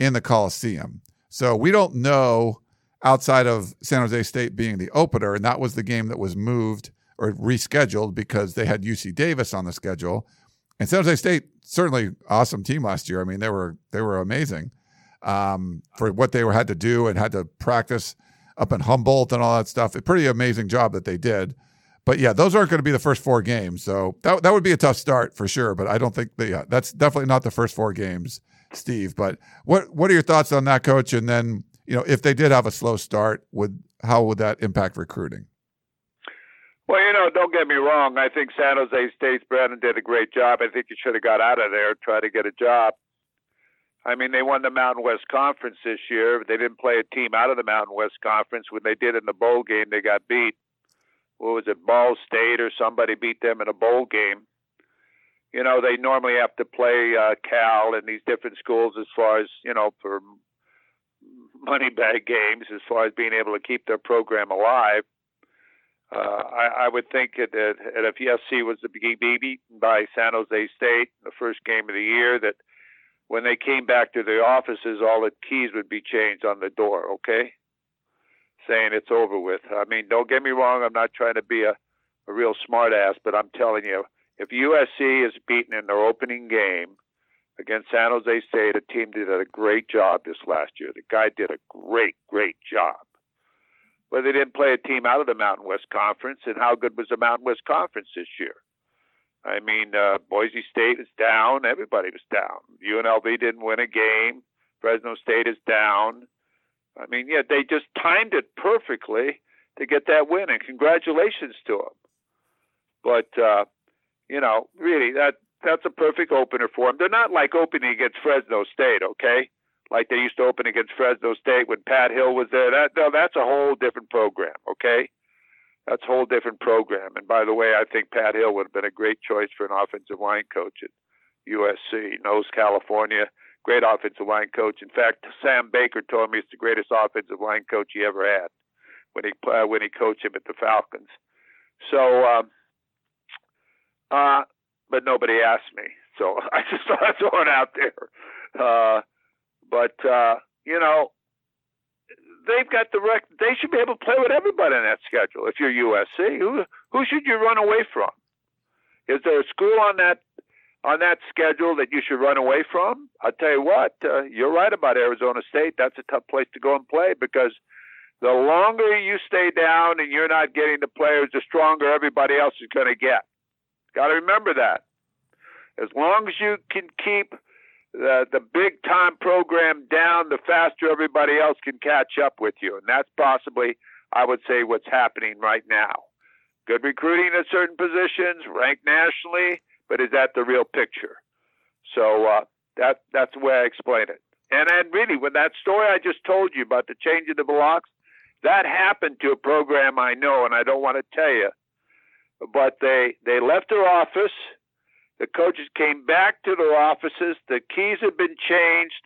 in the Coliseum. So we don't know outside of San Jose State being the opener, and that was the game that was moved or rescheduled because they had UC Davis on the schedule. And San Jose State certainly awesome team last year. I mean, they were they were amazing um, for what they were had to do and had to practice up in Humboldt and all that stuff. A pretty amazing job that they did. But yeah, those aren't going to be the first four games. So that, that would be a tough start for sure. But I don't think that, yeah, that's definitely not the first four games, Steve. But what, what are your thoughts on that, coach? And then, you know, if they did have a slow start, would, how would that impact recruiting? Well, you know, don't get me wrong. I think San Jose State's Brennan did a great job. I think he should have got out of there, try to get a job. I mean, they won the Mountain West Conference this year. They didn't play a team out of the Mountain West Conference. When they did in the bowl game, they got beat. What was it, Ball State or somebody beat them in a bowl game? You know, they normally have to play uh, Cal and these different schools as far as you know for money bag games, as far as being able to keep their program alive. Uh, I, I would think that, that if USC was to be beaten by San Jose State in the first game of the year, that when they came back to the offices, all the keys would be changed on the door, okay? Saying it's over with. I mean, don't get me wrong, I'm not trying to be a, a real smartass, but I'm telling you, if USC is beaten in their opening game against San Jose State, a team that did a great job this last year. The guy did a great, great job. But they didn't play a team out of the Mountain West Conference, and how good was the Mountain West Conference this year? I mean, uh, Boise State is down. Everybody was down. UNLV didn't win a game. Fresno State is down. I mean, yeah, they just timed it perfectly to get that win, and congratulations to them. But uh, you know, really, that that's a perfect opener for them. They're not like opening against Fresno State, okay? Like they used to open against Fresno State when Pat Hill was there. That no, that's a whole different program, okay? That's a whole different program. And by the way, I think Pat Hill would have been a great choice for an offensive line coach at USC. Knows California, great offensive line coach. In fact, Sam Baker told me it's the greatest offensive line coach he ever had when he uh, when he coached him at the Falcons. So, um, uh, but nobody asked me, so *laughs* I just thought I'd throw it out there. Uh, but uh, you know, they've got the rec. They should be able to play with everybody on that schedule. If you're USC, who who should you run away from? Is there a school on that on that schedule that you should run away from? I'll tell you what, uh, you're right about Arizona State. That's a tough place to go and play because the longer you stay down and you're not getting the players, the stronger everybody else is going to get. Got to remember that. As long as you can keep the the big time program down, the faster everybody else can catch up with you, and that's possibly, I would say, what's happening right now. Good recruiting at certain positions, ranked nationally, but is that the real picture? So uh, that that's the way I explain it. And then, really, when that story I just told you about the change of the blocks, that happened to a program I know, and I don't want to tell you, but they they left their office the coaches came back to their offices. The keys had been changed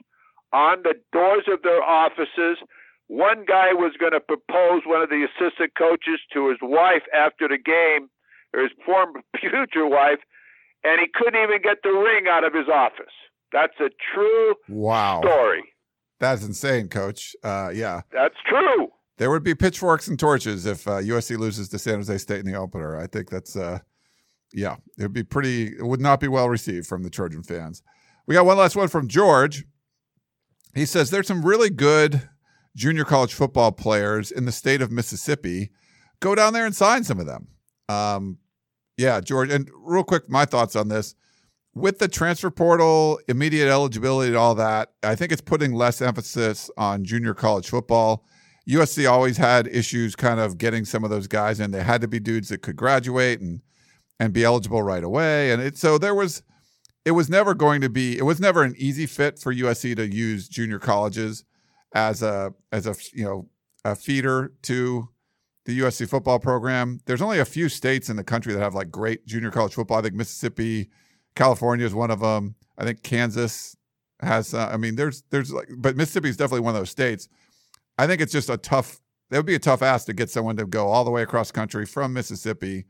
on the doors of their offices. One guy was going to propose one of the assistant coaches to his wife after the game, or his former *laughs* future wife, and he couldn't even get the ring out of his office. That's a true wow. story. That's insane, Coach. Uh, yeah, that's true. There would be pitchforks and torches if uh, USC loses to San Jose State in the opener. I think that's uh, yeah, it would be pretty, it would not be well received from the Trojan fans. We got one last one from George. He says there's some really good junior college football players in the state of Mississippi. Go down there and sign some of them. Um, yeah, George. And real quick, my thoughts on this. With the transfer portal, immediate eligibility, and all that, I think it's putting less emphasis on junior college football. USC always had issues kind of getting some of those guys in. They had to be dudes that could graduate and and be eligible right away. And it, so there was, it was never going to be, it was never an easy fit for USC to use junior colleges as a, as a, you know, a feeder to the USC football program. There's only a few states in the country that have like great junior college football. I think Mississippi, California is one of them. I think Kansas has. Uh, I mean, there's there's like, but Mississippi is definitely one of those states. I think it's just a tough. That would be a tough ask to get someone to go all the way across country from Mississippi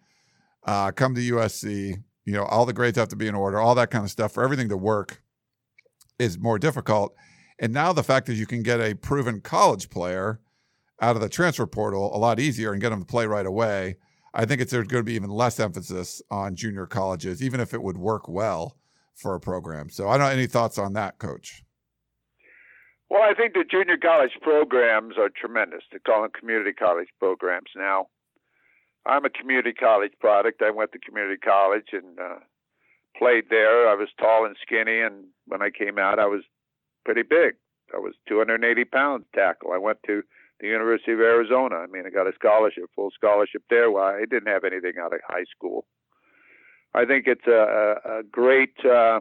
uh, come to USC. You know, all the grades have to be in order, all that kind of stuff. For everything to work is more difficult. And now the fact that you can get a proven college player out of the transfer portal a lot easier and get them to play right away. I think it's there's going to be even less emphasis on junior colleges, even if it would work well for a program. So I don't know any thoughts on that, coach. Well, I think the junior college programs are tremendous. They call them community college programs now. I'm a community college product. I went to community college and uh, played there. I was tall and skinny, and when I came out, I was pretty big. I was 280 pounds tackle. I went to the University of Arizona. I mean, I got a scholarship, full scholarship there. While I didn't have anything out of high school. I think it's a, a great uh,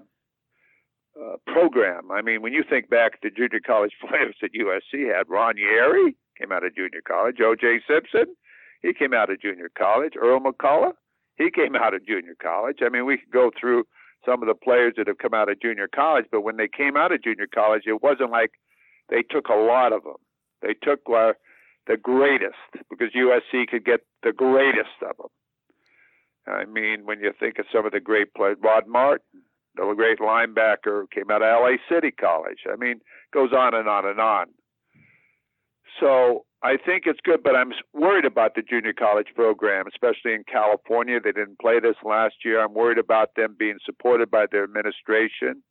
uh, program. I mean, when you think back to junior college *laughs* players that USC had, Ron Yary came out of junior college, O.J. Simpson, he came out of junior college, Earl McCullouch, he came out of junior college. I mean, we could go through some of the players that have come out of junior college, but when they came out of junior college, it wasn't like they took a lot of them. They took uh, the greatest because USC could get the greatest of them. I mean, when you think of some of the great players, Rod Martin, the great linebacker, came out of LA City College. I mean, goes on and on and on. So I think it's good, but I'm worried about the junior college program, especially in California. They didn't play this last year. I'm worried about them being supported by their administration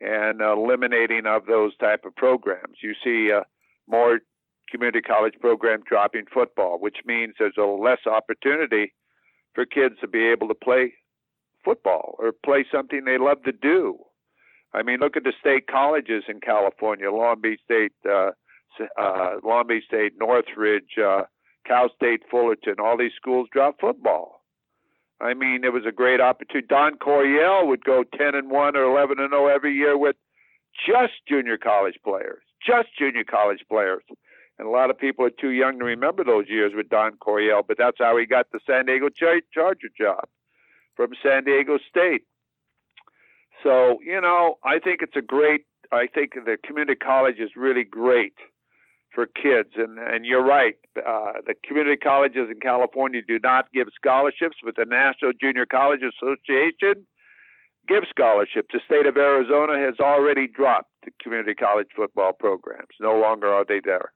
and eliminating of those type of programs. You see uh, more community college program dropping football, which means there's a less opportunity for kids to be able to play football or play something they love to do. I mean, look at the state colleges in California, Long Beach State, uh, uh, Long Beach State, Northridge, uh, Cal State, Fullerton. All these schools drop football. I mean, it was a great opportunity. Don Coryell would go 10 and 1 or 11 and 0 every year with just junior college players, just junior college players. And a lot of people are too young to remember those years with Don Coryell, but that's how he got the San Diego Charger job from San Diego State. So, you know, I think it's a great, I think the community college is really great for kids. And, and you're right, uh, the community colleges in California do not give scholarships, but the National Junior College Association gives scholarships. The state of Arizona has already dropped the community college football programs. No longer are they there.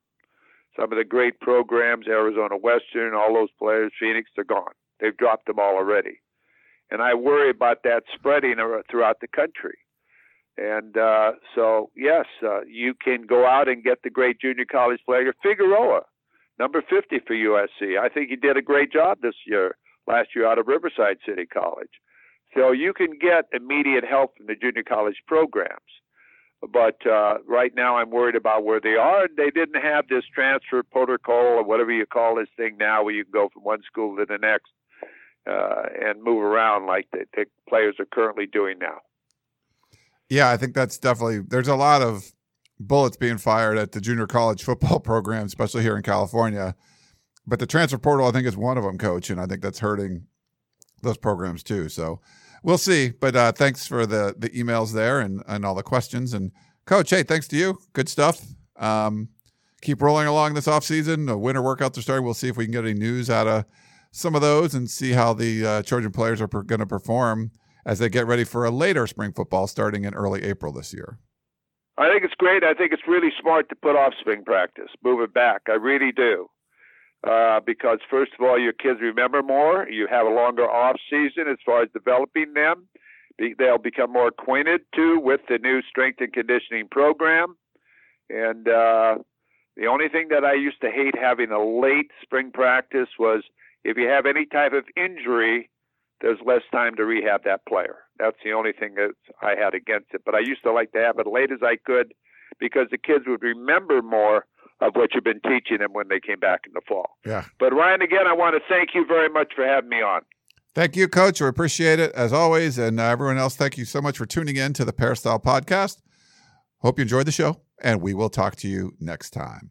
Some of the great programs, Arizona Western, all those players, Phoenix, they're gone. They've dropped them all already. And I worry about that spreading throughout the country. And uh, so, yes, uh, you can go out and get the great junior college player, Figueroa, number 50 for USC. I think he did a great job this year, last year out of Riverside City College. So you can get immediate help from the junior college programs. But uh, right now, I'm worried about where they are. And They didn't have this transfer protocol or whatever you call this thing now, where you can go from one school to the next uh, and move around like the, the players are currently doing now. Yeah, I think that's definitely. There's a lot of bullets being fired at the junior college *laughs* football program, especially here in California. But the transfer portal, I think, is one of them, coach, and I think that's hurting those programs too. So we'll see. But uh, thanks for the the emails there and and all the questions. And coach, hey, thanks to you. Good stuff. Um, keep rolling along this off season. The winter workouts are starting. We'll see if we can get any news out of some of those and see how the uh, Trojan players are per- going to perform as they get ready for a later spring football starting in early April this year. I think it's great. I think it's really smart to put off spring practice, move it back. I really do uh, because first of all, your kids remember more. You have a longer off season as far as developing them. They'll become more acquainted too with the new strength and conditioning program. And uh, the only thing that I used to hate having a late spring practice was if you have any type of injury, there's less time to rehab that player. That's the only thing that I had against it. But I used to like to have it late as I could because the kids would remember more of what you've been teaching them when they came back in the fall. Yeah. But Ryan, again, I want to thank you very much for having me on. Thank you, Coach. We appreciate it as always. And uh, everyone else, thank you so much for tuning in to the Peristyle Podcast. Hope you enjoyed the show, and we will talk to you next time.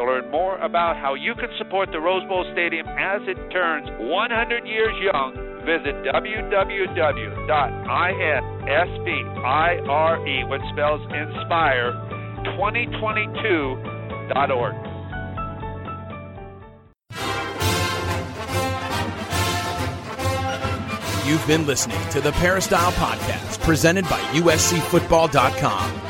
To learn more about how you can support the Rose Bowl Stadium as it turns 100 years young, visit www.inspire, which spells inspire, 2022.org. You've been listening to the Peristyle Podcast, presented by USCFootball.com.